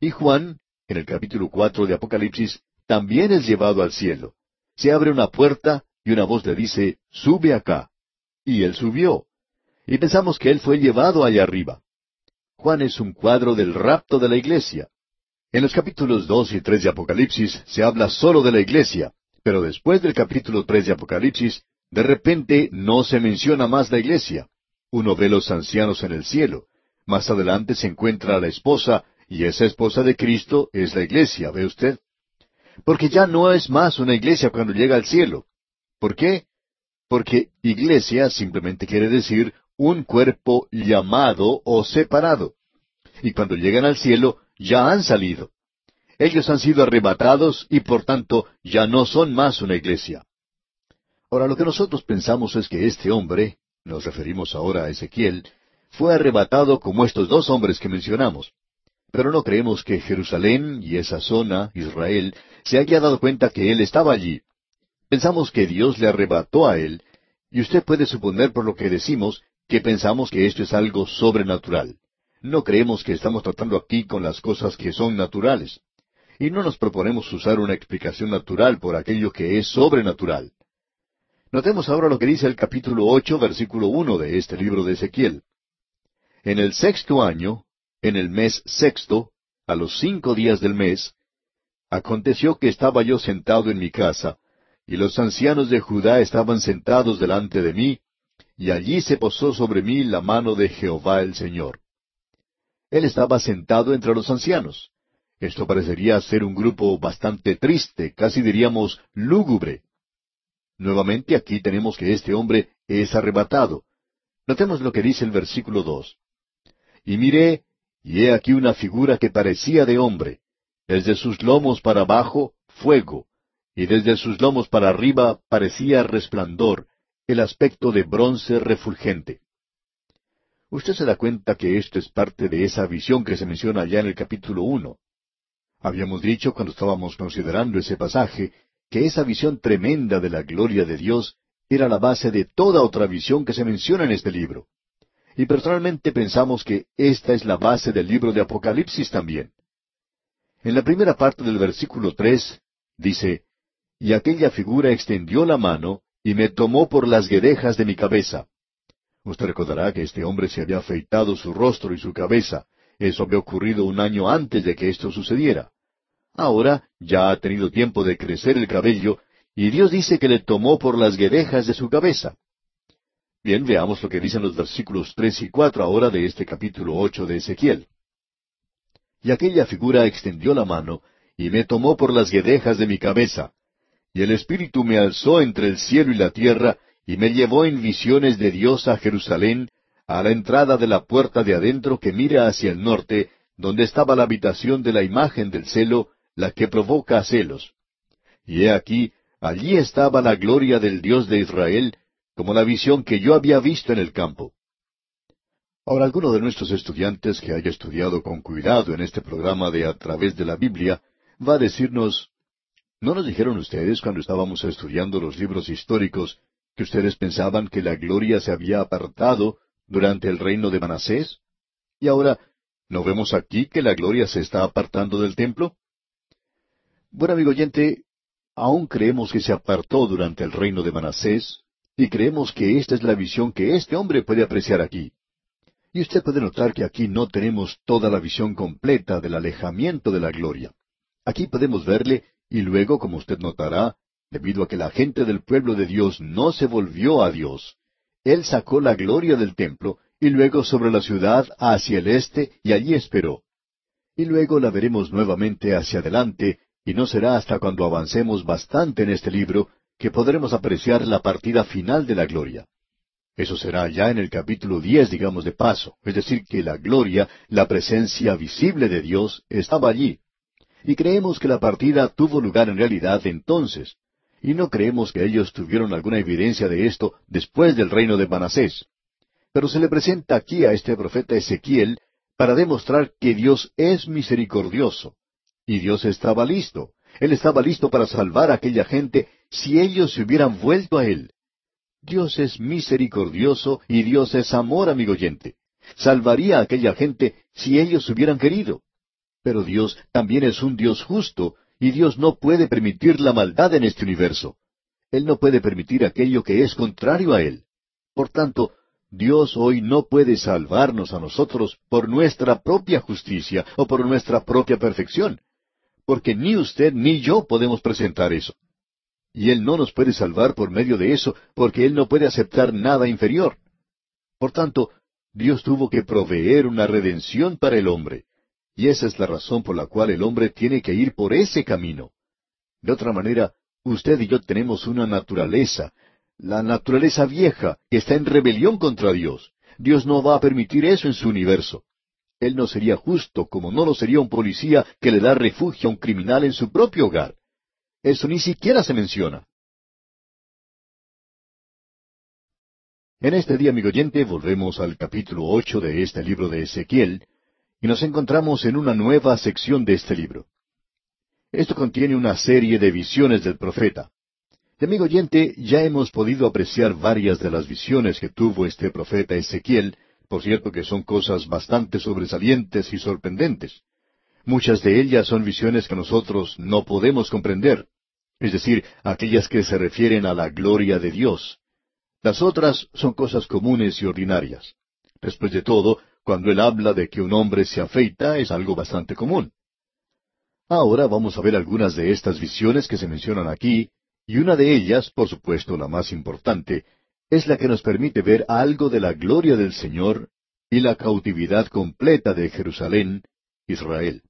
Y Juan, en el capítulo cuatro de Apocalipsis, también es llevado al cielo. Se abre una puerta y una voz le dice, sube acá. Y él subió. Y pensamos que él fue llevado allá arriba. Juan es un cuadro del rapto de la iglesia. En los capítulos dos y tres de Apocalipsis se habla solo de la iglesia, pero después del capítulo tres de Apocalipsis, de repente no se menciona más la iglesia. Uno ve los ancianos en el cielo. Más adelante se encuentra la esposa, y esa esposa de Cristo es la iglesia, ¿ve usted? Porque ya no es más una iglesia cuando llega al cielo. ¿Por qué? Porque iglesia simplemente quiere decir un cuerpo llamado o separado. Y cuando llegan al cielo, ya han salido. Ellos han sido arrebatados y por tanto ya no son más una iglesia. Ahora lo que nosotros pensamos es que este hombre, nos referimos ahora a Ezequiel, fue arrebatado como estos dos hombres que mencionamos. Pero no creemos que Jerusalén y esa zona, Israel, se haya dado cuenta que él estaba allí. Pensamos que Dios le arrebató a él, y usted puede suponer por lo que decimos que pensamos que esto es algo sobrenatural. No creemos que estamos tratando aquí con las cosas que son naturales. Y no nos proponemos usar una explicación natural por aquello que es sobrenatural. Notemos ahora lo que dice el capítulo ocho, versículo uno de este libro de Ezequiel. En el sexto año, en el mes sexto, a los cinco días del mes, aconteció que estaba yo sentado en mi casa, y los ancianos de Judá estaban sentados delante de mí, y allí se posó sobre mí la mano de Jehová el Señor. Él estaba sentado entre los ancianos. Esto parecería ser un grupo bastante triste, casi diríamos lúgubre. Nuevamente aquí tenemos que este hombre es arrebatado. Notemos lo que dice el versículo dos. Y miré, y he aquí una figura que parecía de hombre. Desde sus lomos para abajo, fuego, y desde sus lomos para arriba parecía resplandor, el aspecto de bronce refulgente. Usted se da cuenta que esto es parte de esa visión que se menciona allá en el capítulo uno. Habíamos dicho cuando estábamos considerando ese pasaje que esa visión tremenda de la gloria de Dios era la base de toda otra visión que se menciona en este libro. Y personalmente pensamos que esta es la base del libro de Apocalipsis también. En la primera parte del versículo tres dice, Y aquella figura extendió la mano y me tomó por las guedejas de mi cabeza. Usted recordará que este hombre se había afeitado su rostro y su cabeza. Eso había ocurrido un año antes de que esto sucediera. Ahora ya ha tenido tiempo de crecer el cabello, y Dios dice que le tomó por las guedejas de su cabeza. Bien, veamos lo que dicen los versículos tres y cuatro ahora de este capítulo ocho de Ezequiel. Y aquella figura extendió la mano, y me tomó por las guedejas de mi cabeza. Y el Espíritu me alzó entre el cielo y la tierra, y me llevó en visiones de Dios a Jerusalén, a la entrada de la puerta de adentro que mira hacia el norte, donde estaba la habitación de la imagen del celo, la que provoca celos. Y he aquí, allí estaba la gloria del Dios de Israel, como la visión que yo había visto en el campo. Ahora, alguno de nuestros estudiantes que haya estudiado con cuidado en este programa de A través de la Biblia va a decirnos, ¿no nos dijeron ustedes cuando estábamos estudiando los libros históricos que ustedes pensaban que la gloria se había apartado durante el reino de Manasés? Y ahora, ¿no vemos aquí que la gloria se está apartando del templo? Bueno, amigo oyente, aún creemos que se apartó durante el reino de Manasés, y creemos que esta es la visión que este hombre puede apreciar aquí. Y usted puede notar que aquí no tenemos toda la visión completa del alejamiento de la gloria. Aquí podemos verle, y luego, como usted notará, debido a que la gente del pueblo de Dios no se volvió a Dios, Él sacó la gloria del templo, y luego sobre la ciudad hacia el este, y allí esperó. Y luego la veremos nuevamente hacia adelante, y no será hasta cuando avancemos bastante en este libro que podremos apreciar la partida final de la gloria. Eso será ya en el capítulo diez, digamos de paso, es decir, que la gloria, la presencia visible de Dios, estaba allí. Y creemos que la partida tuvo lugar en realidad entonces. y no creemos que ellos tuvieron alguna evidencia de esto después del reino de Manasés. Pero se le presenta aquí a este profeta Ezequiel para demostrar que Dios es misericordioso. Y Dios estaba listo. Él estaba listo para salvar a aquella gente si ellos se hubieran vuelto a Él. Dios es misericordioso y Dios es amor, amigo oyente. Salvaría a aquella gente si ellos hubieran querido. Pero Dios también es un Dios justo y Dios no puede permitir la maldad en este universo. Él no puede permitir aquello que es contrario a Él. Por tanto, Dios hoy no puede salvarnos a nosotros por nuestra propia justicia o por nuestra propia perfección, porque ni usted ni yo podemos presentar eso. Y Él no nos puede salvar por medio de eso, porque Él no puede aceptar nada inferior. Por tanto, Dios tuvo que proveer una redención para el hombre, y esa es la razón por la cual el hombre tiene que ir por ese camino. De otra manera, usted y yo tenemos una naturaleza, la naturaleza vieja, que está en rebelión contra Dios. Dios no va a permitir eso en su universo. Él no sería justo como no lo sería un policía que le da refugio a un criminal en su propio hogar. Eso ni siquiera se menciona. En este día, amigo oyente, volvemos al capítulo ocho de este libro de Ezequiel, y nos encontramos en una nueva sección de este libro. Esto contiene una serie de visiones del profeta. Y amigo oyente, ya hemos podido apreciar varias de las visiones que tuvo este profeta Ezequiel, por cierto que son cosas bastante sobresalientes y sorprendentes. Muchas de ellas son visiones que nosotros no podemos comprender, es decir, aquellas que se refieren a la gloria de Dios. Las otras son cosas comunes y ordinarias. Después de todo, cuando él habla de que un hombre se afeita es algo bastante común. Ahora vamos a ver algunas de estas visiones que se mencionan aquí, y una de ellas, por supuesto la más importante, es la que nos permite ver algo de la gloria del Señor y la cautividad completa de Jerusalén, Israel.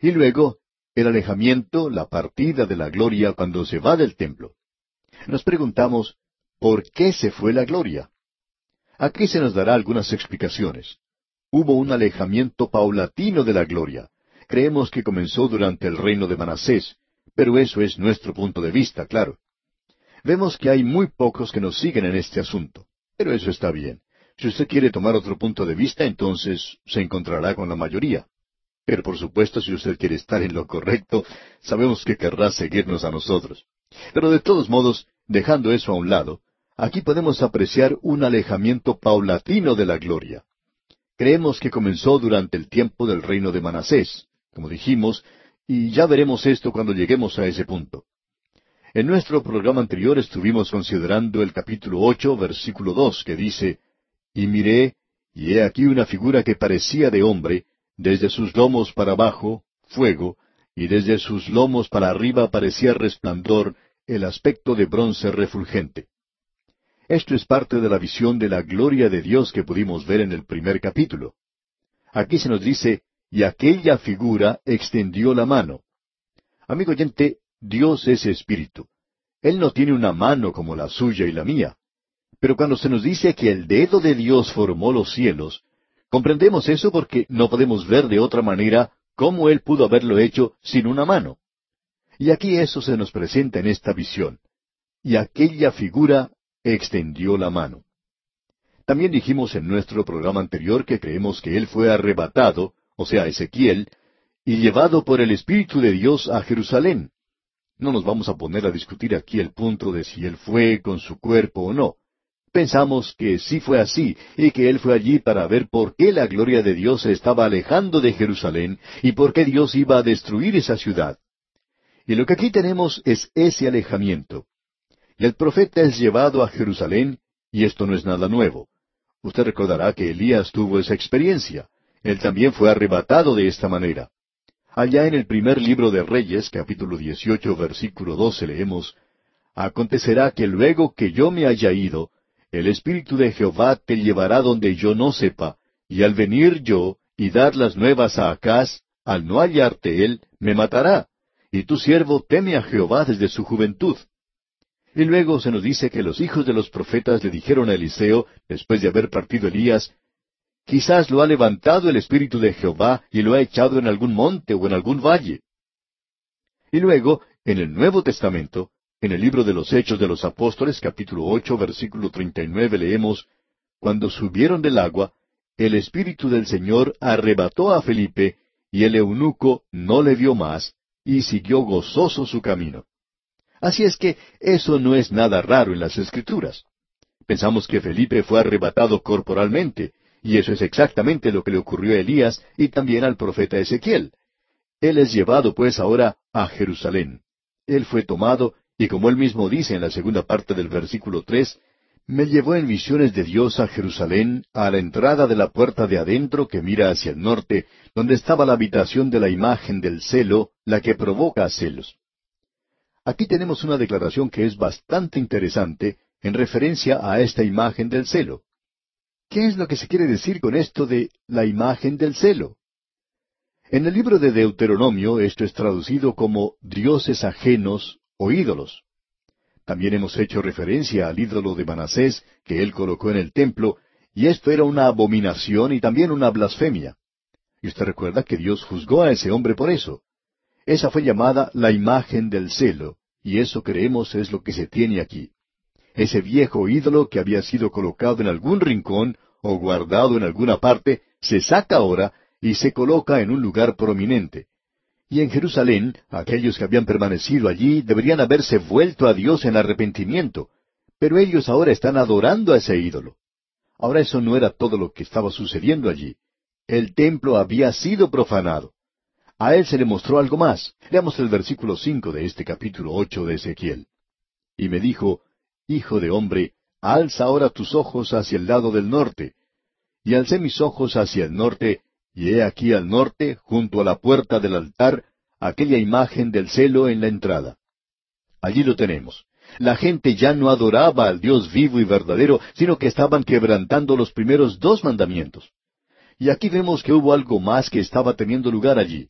Y luego, el alejamiento, la partida de la gloria cuando se va del templo. Nos preguntamos, ¿por qué se fue la gloria? Aquí se nos dará algunas explicaciones. Hubo un alejamiento paulatino de la gloria. Creemos que comenzó durante el reino de Manasés, pero eso es nuestro punto de vista, claro. Vemos que hay muy pocos que nos siguen en este asunto, pero eso está bien. Si usted quiere tomar otro punto de vista, entonces se encontrará con la mayoría. Pero por supuesto, si usted quiere estar en lo correcto, sabemos que querrá seguirnos a nosotros. Pero de todos modos, dejando eso a un lado, aquí podemos apreciar un alejamiento paulatino de la gloria. Creemos que comenzó durante el tiempo del reino de Manasés, como dijimos, y ya veremos esto cuando lleguemos a ese punto. En nuestro programa anterior estuvimos considerando el capítulo ocho, versículo dos, que dice, Y miré, y he aquí una figura que parecía de hombre, desde sus lomos para abajo, fuego, y desde sus lomos para arriba parecía resplandor, el aspecto de bronce refulgente. Esto es parte de la visión de la gloria de Dios que pudimos ver en el primer capítulo. Aquí se nos dice, y aquella figura extendió la mano. Amigo oyente, Dios es espíritu. Él no tiene una mano como la suya y la mía. Pero cuando se nos dice que el dedo de Dios formó los cielos, comprendemos eso porque no podemos ver de otra manera cómo Él pudo haberlo hecho sin una mano. Y aquí eso se nos presenta en esta visión. Y aquella figura extendió la mano. También dijimos en nuestro programa anterior que creemos que Él fue arrebatado o sea, Ezequiel, y llevado por el Espíritu de Dios a Jerusalén. No nos vamos a poner a discutir aquí el punto de si él fue con su cuerpo o no. Pensamos que sí fue así, y que él fue allí para ver por qué la gloria de Dios se estaba alejando de Jerusalén y por qué Dios iba a destruir esa ciudad. Y lo que aquí tenemos es ese alejamiento. El profeta es llevado a Jerusalén, y esto no es nada nuevo. Usted recordará que Elías tuvo esa experiencia. Él también fue arrebatado de esta manera. Allá en el primer libro de Reyes, capítulo 18, versículo 12, leemos, Acontecerá que luego que yo me haya ido, el Espíritu de Jehová te llevará donde yo no sepa, y al venir yo y dar las nuevas a Acaz, al no hallarte él, me matará, y tu siervo teme a Jehová desde su juventud. Y luego se nos dice que los hijos de los profetas le dijeron a Eliseo, después de haber partido Elías, Quizás lo ha levantado el Espíritu de Jehová y lo ha echado en algún monte o en algún valle. Y luego, en el Nuevo Testamento, En el libro de los Hechos de los Apóstoles, capítulo ocho, versículo treinta y nueve, leemos Cuando subieron del agua, el Espíritu del Señor arrebató a Felipe, y el eunuco no le vio más, y siguió gozoso su camino. Así es que eso no es nada raro en las Escrituras. Pensamos que Felipe fue arrebatado corporalmente, y eso es exactamente lo que le ocurrió a Elías y también al profeta Ezequiel. Él es llevado pues ahora a Jerusalén. Él fue tomado, y como él mismo dice en la segunda parte del versículo tres, me llevó en visiones de Dios a Jerusalén, a la entrada de la puerta de adentro que mira hacia el norte, donde estaba la habitación de la imagen del celo, la que provoca celos. Aquí tenemos una declaración que es bastante interesante en referencia a esta imagen del celo. ¿Qué es lo que se quiere decir con esto de la imagen del celo? En el libro de Deuteronomio esto es traducido como dioses ajenos o ídolos. También hemos hecho referencia al ídolo de Manasés que él colocó en el templo, y esto era una abominación y también una blasfemia. Y usted recuerda que Dios juzgó a ese hombre por eso. Esa fue llamada la imagen del celo, y eso creemos es lo que se tiene aquí. Ese viejo ídolo que había sido colocado en algún rincón o guardado en alguna parte, se saca ahora y se coloca en un lugar prominente. Y en Jerusalén, aquellos que habían permanecido allí deberían haberse vuelto a Dios en arrepentimiento, pero ellos ahora están adorando a ese ídolo. Ahora eso no era todo lo que estaba sucediendo allí. El templo había sido profanado. A él se le mostró algo más. Leamos el versículo cinco de este capítulo ocho de Ezequiel. Y me dijo, Hijo de hombre, alza ahora tus ojos hacia el lado del norte. Y alcé mis ojos hacia el norte, y he aquí al norte, junto a la puerta del altar, aquella imagen del celo en la entrada. Allí lo tenemos. La gente ya no adoraba al Dios vivo y verdadero, sino que estaban quebrantando los primeros dos mandamientos. Y aquí vemos que hubo algo más que estaba teniendo lugar allí.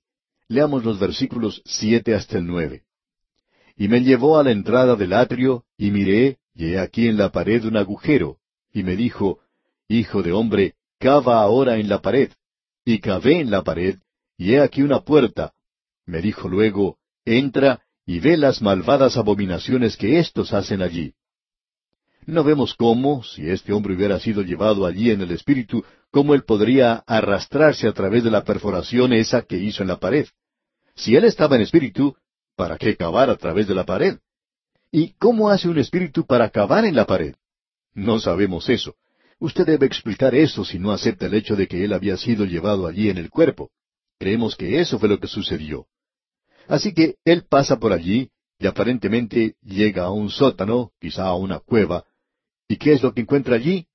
Leamos los versículos siete hasta el nueve. Y me llevó a la entrada del atrio, y miré, y he aquí en la pared un agujero, y me dijo, Hijo de hombre, cava ahora en la pared y cavé en la pared, y he aquí una puerta. Me dijo luego, entra y ve las malvadas abominaciones que éstos hacen allí. No vemos cómo, si este hombre hubiera sido llevado allí en el Espíritu, cómo él podría arrastrarse a través de la perforación esa que hizo en la pared. Si él estaba en Espíritu, ¿para qué cavar a través de la pared? ¿Y cómo hace un Espíritu para cavar en la pared? No sabemos eso. Usted debe explicar eso si no acepta el hecho de que él había sido llevado allí en el cuerpo. Creemos que eso fue lo que sucedió. Así que él pasa por allí y aparentemente llega a un sótano, quizá a una cueva. ¿Y qué es lo que encuentra allí?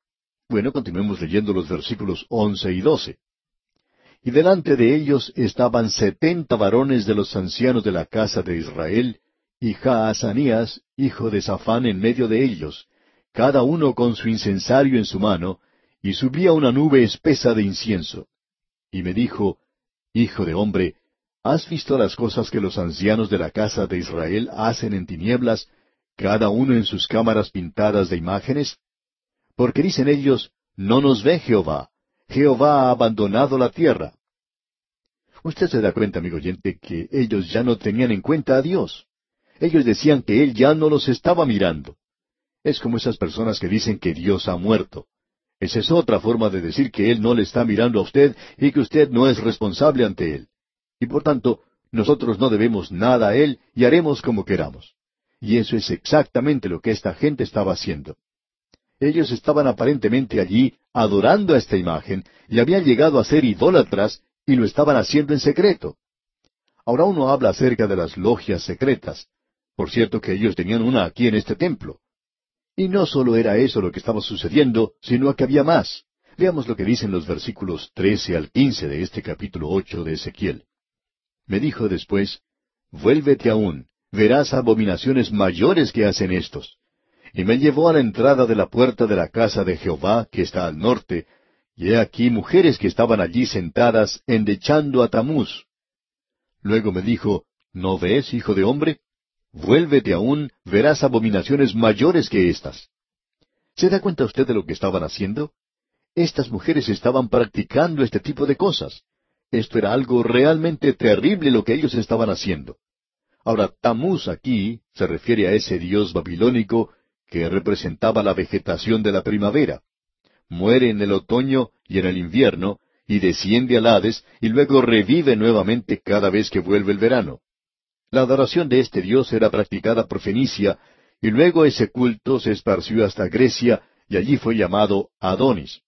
Bueno, continuemos leyendo los versículos once y doce. Y delante de ellos estaban setenta varones de los ancianos de la casa de Israel, y Jaazanías, hijo de Safán, en medio de ellos, cada uno con su incensario en su mano, y subía una nube espesa de incienso. Y me dijo, Hijo de hombre, ¿has visto las cosas que los ancianos de la casa de Israel hacen en tinieblas, cada uno en sus cámaras pintadas de imágenes? Porque dicen ellos, No nos ve Jehová, Jehová ha abandonado la tierra. Usted se da cuenta, amigo oyente, que ellos ya no tenían en cuenta a Dios. Ellos decían que Él ya no los estaba mirando. Es como esas personas que dicen que Dios ha muerto. Esa es otra forma de decir que Él no le está mirando a usted y que usted no es responsable ante Él. Y por tanto, nosotros no debemos nada a Él y haremos como queramos. Y eso es exactamente lo que esta gente estaba haciendo. Ellos estaban aparentemente allí adorando a esta imagen y habían llegado a ser idólatras y lo estaban haciendo en secreto. Ahora uno habla acerca de las logias secretas. Por cierto que ellos tenían una aquí en este templo. Y no solo era eso lo que estaba sucediendo, sino que había más. Veamos lo que dicen los versículos trece al quince de este capítulo ocho de Ezequiel. Me dijo después, Vuélvete aún, verás abominaciones mayores que hacen estos. Y me llevó a la entrada de la puerta de la casa de Jehová, que está al norte, y he aquí mujeres que estaban allí sentadas, endechando a Tamuz. Luego me dijo, ¿No ves, hijo de hombre? Vuélvete aún, verás abominaciones mayores que estas. ¿Se da cuenta usted de lo que estaban haciendo? Estas mujeres estaban practicando este tipo de cosas. Esto era algo realmente terrible lo que ellos estaban haciendo. Ahora, Tamuz aquí se refiere a ese dios babilónico que representaba la vegetación de la primavera. Muere en el otoño y en el invierno, y desciende al Hades, y luego revive nuevamente cada vez que vuelve el verano. La adoración de este dios era practicada por Fenicia, y luego ese culto se esparció hasta Grecia, y allí fue llamado Adonis.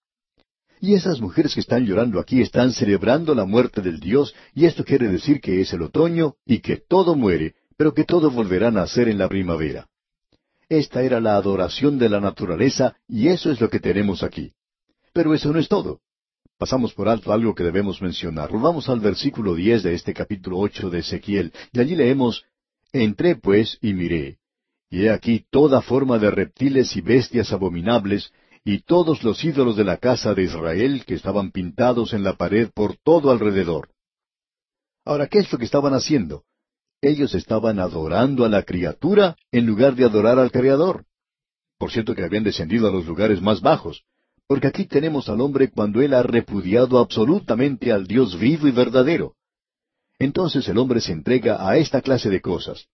Y esas mujeres que están llorando aquí están celebrando la muerte del Dios, y esto quiere decir que es el otoño y que todo muere, pero que todo volverá a nacer en la primavera. Esta era la adoración de la naturaleza, y eso es lo que tenemos aquí. Pero eso no es todo. Pasamos por alto algo que debemos mencionar. Vamos al versículo diez de este capítulo ocho de Ezequiel, y allí leemos Entré pues y miré, y he aquí toda forma de reptiles y bestias abominables, y todos los ídolos de la casa de Israel que estaban pintados en la pared por todo alrededor. Ahora, ¿qué es lo que estaban haciendo? Ellos estaban adorando a la criatura en lugar de adorar al Creador. Por cierto que habían descendido a los lugares más bajos, porque aquí tenemos al hombre cuando él ha repudiado absolutamente al Dios vivo y verdadero. Entonces el hombre se entrega a esta clase de cosas.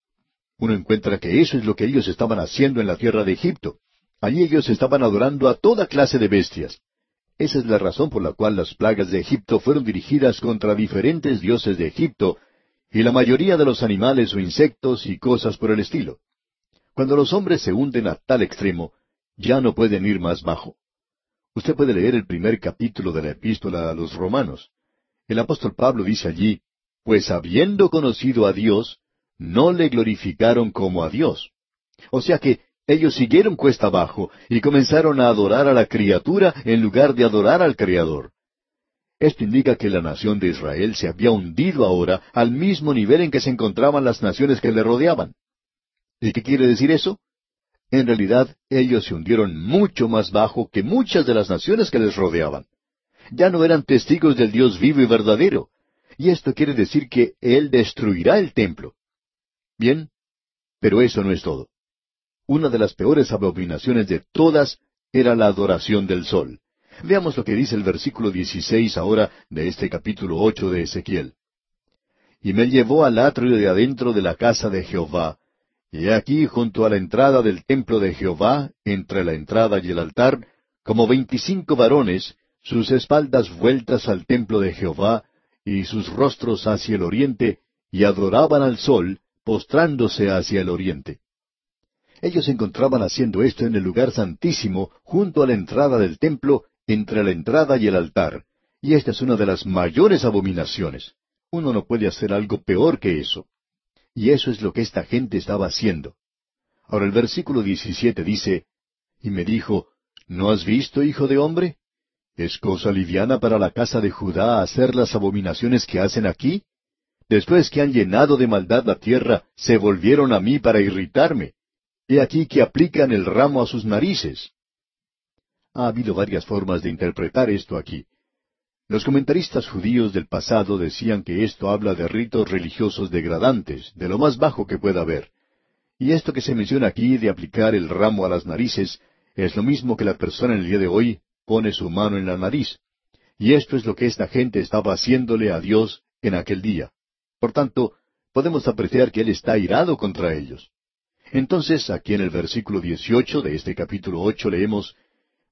Uno encuentra que eso es lo que ellos estaban haciendo en la tierra de Egipto. Allí ellos estaban adorando a toda clase de bestias. Esa es la razón por la cual las plagas de Egipto fueron dirigidas contra diferentes dioses de Egipto y la mayoría de los animales o insectos y cosas por el estilo. Cuando los hombres se hunden a tal extremo, ya no pueden ir más bajo. Usted puede leer el primer capítulo de la epístola a los romanos. El apóstol Pablo dice allí, pues habiendo conocido a Dios, no le glorificaron como a Dios. O sea que ellos siguieron cuesta abajo y comenzaron a adorar a la criatura en lugar de adorar al Creador. Esto indica que la nación de Israel se había hundido ahora al mismo nivel en que se encontraban las naciones que le rodeaban. ¿Y qué quiere decir eso? En realidad, ellos se hundieron mucho más bajo que muchas de las naciones que les rodeaban. Ya no eran testigos del Dios vivo y verdadero. Y esto quiere decir que Él destruirá el templo. Bien, pero eso no es todo una de las peores abominaciones de todas era la adoración del sol. Veamos lo que dice el versículo 16 ahora de este capítulo ocho de Ezequiel. Y me llevó al atrio de adentro de la casa de Jehová, y aquí junto a la entrada del templo de Jehová, entre la entrada y el altar, como veinticinco varones, sus espaldas vueltas al templo de Jehová, y sus rostros hacia el oriente, y adoraban al sol, postrándose hacia el oriente. Ellos se encontraban haciendo esto en el lugar santísimo, junto a la entrada del templo, entre la entrada y el altar. Y esta es una de las mayores abominaciones. Uno no puede hacer algo peor que eso. Y eso es lo que esta gente estaba haciendo. Ahora el versículo 17 dice, Y me dijo, ¿No has visto, hijo de hombre? ¿Es cosa liviana para la casa de Judá hacer las abominaciones que hacen aquí? Después que han llenado de maldad la tierra, se volvieron a mí para irritarme. He aquí que aplican el ramo a sus narices. Ha habido varias formas de interpretar esto aquí. Los comentaristas judíos del pasado decían que esto habla de ritos religiosos degradantes, de lo más bajo que pueda haber. Y esto que se menciona aquí de aplicar el ramo a las narices es lo mismo que la persona en el día de hoy pone su mano en la nariz. Y esto es lo que esta gente estaba haciéndole a Dios en aquel día. Por tanto, podemos apreciar que Él está irado contra ellos. Entonces, aquí en el versículo 18 de este capítulo ocho leemos,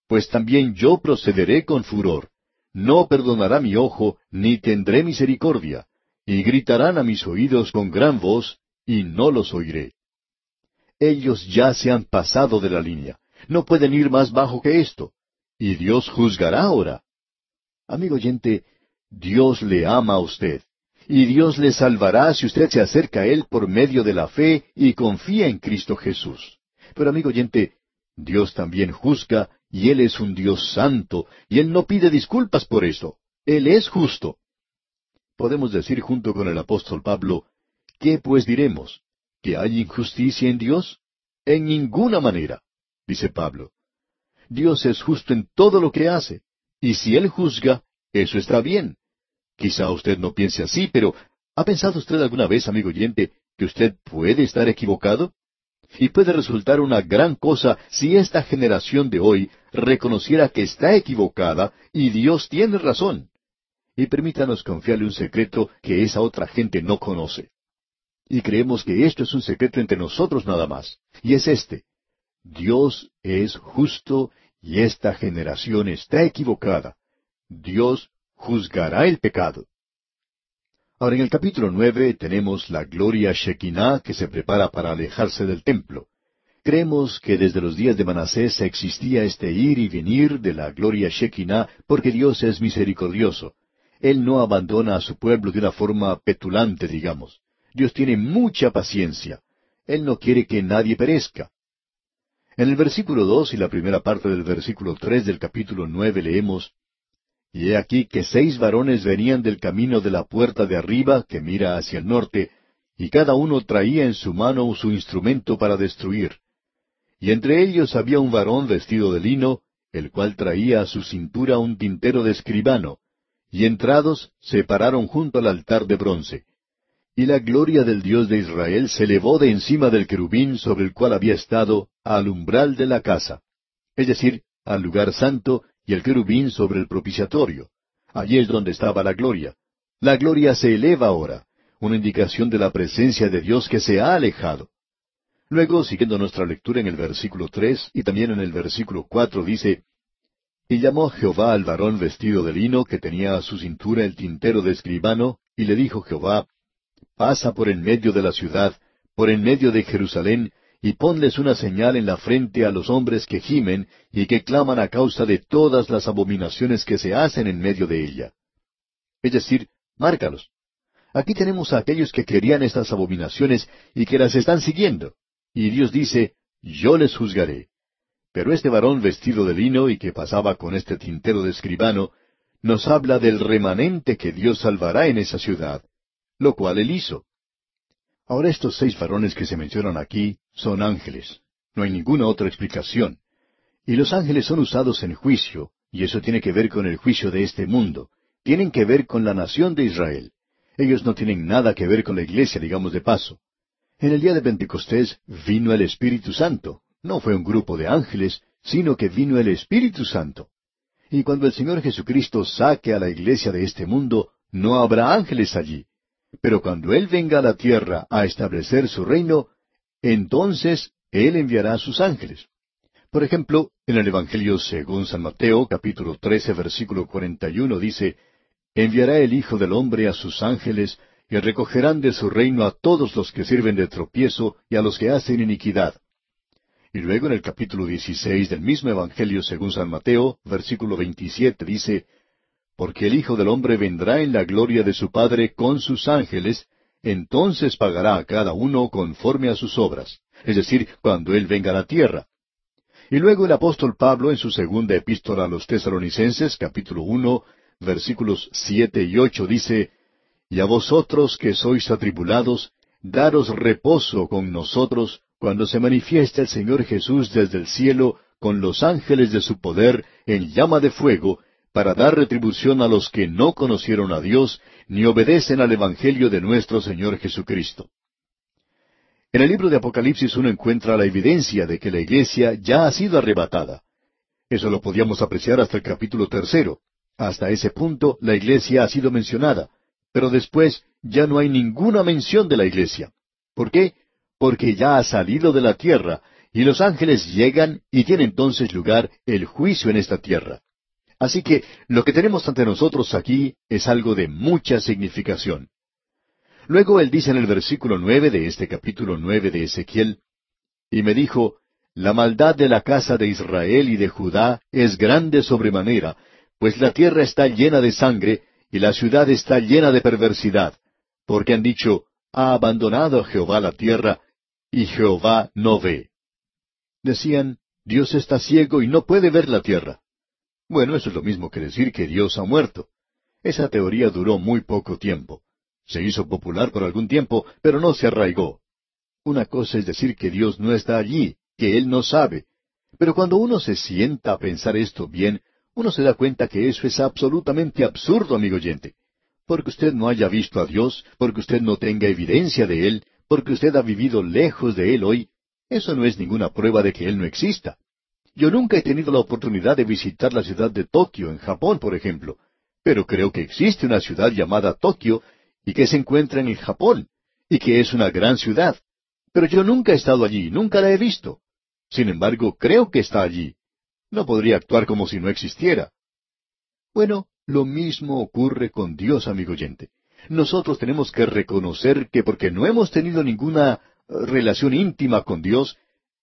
Pues también yo procederé con furor, no perdonará mi ojo, ni tendré misericordia, y gritarán a mis oídos con gran voz, y no los oiré. Ellos ya se han pasado de la línea, no pueden ir más bajo que esto, y Dios juzgará ahora. Amigo oyente, Dios le ama a usted y Dios le salvará si usted se acerca a Él por medio de la fe y confía en Cristo Jesús. Pero amigo oyente, Dios también juzga y Él es un Dios santo y Él no pide disculpas por eso. Él es justo. Podemos decir junto con el apóstol Pablo, ¿qué pues diremos? ¿Que hay injusticia en Dios? En ninguna manera, dice Pablo. Dios es justo en todo lo que hace, y si Él juzga, eso está bien. Quizá usted no piense así, pero ¿ha pensado usted alguna vez, amigo oyente, que usted puede estar equivocado? Y puede resultar una gran cosa si esta generación de hoy reconociera que está equivocada y Dios tiene razón. Y permítanos confiarle un secreto que esa otra gente no conoce. Y creemos que esto es un secreto entre nosotros nada más. Y es este. Dios es justo y esta generación está equivocada. Dios juzgará el pecado. Ahora en el capítulo nueve tenemos la gloria Shekinah que se prepara para alejarse del templo. Creemos que desde los días de Manasés existía este ir y venir de la gloria Shekinah porque Dios es misericordioso. Él no abandona a su pueblo de una forma petulante, digamos. Dios tiene mucha paciencia. Él no quiere que nadie perezca. En el versículo dos y la primera parte del versículo tres del capítulo nueve leemos Y he aquí que seis varones venían del camino de la puerta de arriba, que mira hacia el norte, y cada uno traía en su mano su instrumento para destruir. Y entre ellos había un varón vestido de lino, el cual traía a su cintura un tintero de escribano, y entrados se pararon junto al altar de bronce. Y la gloria del Dios de Israel se elevó de encima del querubín sobre el cual había estado al umbral de la casa, es decir, al lugar santo y el querubín sobre el propiciatorio. Allí es donde estaba la gloria. La gloria se eleva ahora, una indicación de la presencia de Dios que se ha alejado. Luego, siguiendo nuestra lectura en el versículo tres y también en el versículo cuatro, dice, Y llamó Jehová al varón vestido de lino que tenía a su cintura el tintero de escribano, y le dijo Jehová, Pasa por en medio de la ciudad, por en medio de Jerusalén, y ponles una señal en la frente a los hombres que gimen y que claman a causa de todas las abominaciones que se hacen en medio de ella. Es decir, márcalos. Aquí tenemos a aquellos que querían estas abominaciones y que las están siguiendo. Y Dios dice, yo les juzgaré. Pero este varón vestido de lino y que pasaba con este tintero de escribano, nos habla del remanente que Dios salvará en esa ciudad, lo cual él hizo. Ahora estos seis varones que se mencionan aquí son ángeles. No hay ninguna otra explicación. Y los ángeles son usados en juicio, y eso tiene que ver con el juicio de este mundo. Tienen que ver con la nación de Israel. Ellos no tienen nada que ver con la iglesia, digamos de paso. En el día de Pentecostés vino el Espíritu Santo. No fue un grupo de ángeles, sino que vino el Espíritu Santo. Y cuando el Señor Jesucristo saque a la iglesia de este mundo, no habrá ángeles allí. Pero cuando Él venga a la tierra a establecer su reino, entonces Él enviará a sus ángeles. Por ejemplo, en el Evangelio según San Mateo, capítulo 13, versículo 41, dice, Enviará el Hijo del Hombre a sus ángeles, y recogerán de su reino a todos los que sirven de tropiezo y a los que hacen iniquidad. Y luego en el capítulo 16 del mismo Evangelio según San Mateo, versículo 27 dice, Porque el Hijo del Hombre vendrá en la gloria de su Padre con sus ángeles, entonces pagará a cada uno conforme a sus obras, es decir, cuando Él venga a la tierra. Y luego el apóstol Pablo en su segunda epístola a los tesalonicenses, capítulo uno, versículos siete y ocho, dice, y a vosotros que sois atribulados, daros reposo con nosotros cuando se manifieste el Señor Jesús desde el cielo con los ángeles de su poder en llama de fuego, para dar retribución a los que no conocieron a Dios ni obedecen al Evangelio de nuestro Señor Jesucristo. En el libro de Apocalipsis uno encuentra la evidencia de que la iglesia ya ha sido arrebatada. Eso lo podíamos apreciar hasta el capítulo tercero. Hasta ese punto la iglesia ha sido mencionada, pero después ya no hay ninguna mención de la iglesia. ¿Por qué? Porque ya ha salido de la tierra, y los ángeles llegan y tiene entonces lugar el juicio en esta tierra. Así que lo que tenemos ante nosotros aquí es algo de mucha significación. Luego él dice en el versículo nueve de este capítulo nueve de Ezequiel, y me dijo, La maldad de la casa de Israel y de Judá es grande sobremanera, pues la tierra está llena de sangre, y la ciudad está llena de perversidad, porque han dicho, ha abandonado Jehová la tierra, y Jehová no ve. Decían, Dios está ciego y no puede ver la tierra. Bueno, eso es lo mismo que decir que Dios ha muerto. Esa teoría duró muy poco tiempo. Se hizo popular por algún tiempo, pero no se arraigó. Una cosa es decir que Dios no está allí, que Él no sabe. Pero cuando uno se sienta a pensar esto bien, uno se da cuenta que eso es absolutamente absurdo, amigo oyente. Porque usted no haya visto a Dios, porque usted no tenga evidencia de Él, porque usted ha vivido lejos de Él hoy, eso no es ninguna prueba de que Él no exista. Yo nunca he tenido la oportunidad de visitar la ciudad de Tokio, en Japón, por ejemplo, pero creo que existe una ciudad llamada Tokio y que se encuentra en el Japón, y que es una gran ciudad. Pero yo nunca he estado allí, nunca la he visto. Sin embargo, creo que está allí. No podría actuar como si no existiera. Bueno, lo mismo ocurre con Dios, amigo oyente. Nosotros tenemos que reconocer que porque no hemos tenido ninguna eh, relación íntima con Dios,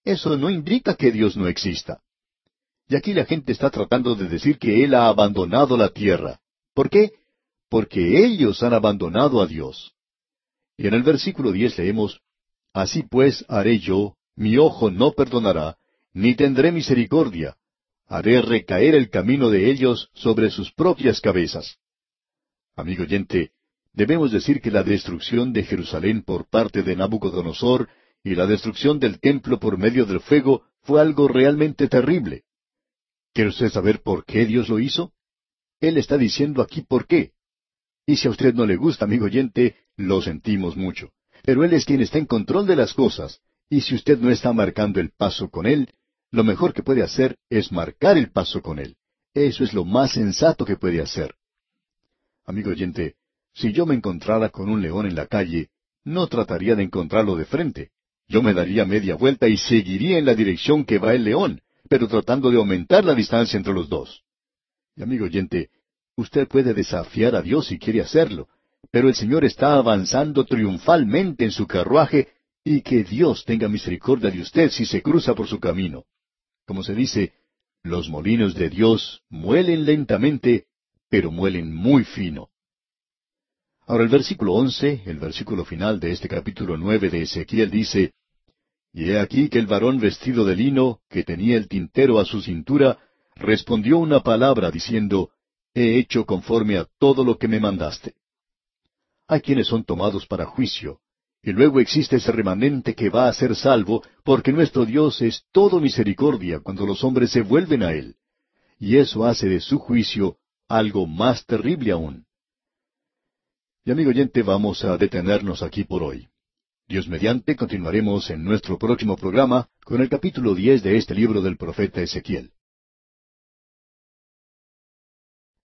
eso no indica que Dios no exista. Y aquí la gente está tratando de decir que Él ha abandonado la tierra. ¿Por qué? Porque ellos han abandonado a Dios. Y en el versículo diez leemos, Así pues haré yo, mi ojo no perdonará, ni tendré misericordia, haré recaer el camino de ellos sobre sus propias cabezas. Amigo oyente, debemos decir que la destrucción de Jerusalén por parte de Nabucodonosor y la destrucción del templo por medio del fuego fue algo realmente terrible. ¿Quiere usted saber por qué Dios lo hizo? Él está diciendo aquí por qué. Y si a usted no le gusta, amigo oyente, lo sentimos mucho. Pero Él es quien está en control de las cosas, y si usted no está marcando el paso con Él, lo mejor que puede hacer es marcar el paso con Él. Eso es lo más sensato que puede hacer. Amigo oyente, si yo me encontrara con un león en la calle, no trataría de encontrarlo de frente. Yo me daría media vuelta y seguiría en la dirección que va el león, pero tratando de aumentar la distancia entre los dos. Y amigo oyente, usted puede desafiar a Dios si quiere hacerlo, pero el Señor está avanzando triunfalmente en su carruaje y que Dios tenga misericordia de usted si se cruza por su camino. Como se dice, los molinos de Dios muelen lentamente, pero muelen muy fino. Ahora el versículo once, el versículo final de este capítulo nueve de Ezequiel dice, Y he aquí que el varón vestido de lino, que tenía el tintero a su cintura, respondió una palabra diciendo, He hecho conforme a todo lo que me mandaste. Hay quienes son tomados para juicio, y luego existe ese remanente que va a ser salvo, porque nuestro Dios es todo misericordia cuando los hombres se vuelven a Él. Y eso hace de su juicio algo más terrible aún. Y amigo oyente, vamos a detenernos aquí por hoy. Dios mediante continuaremos en nuestro próximo programa con el capítulo diez de este libro del profeta Ezequiel.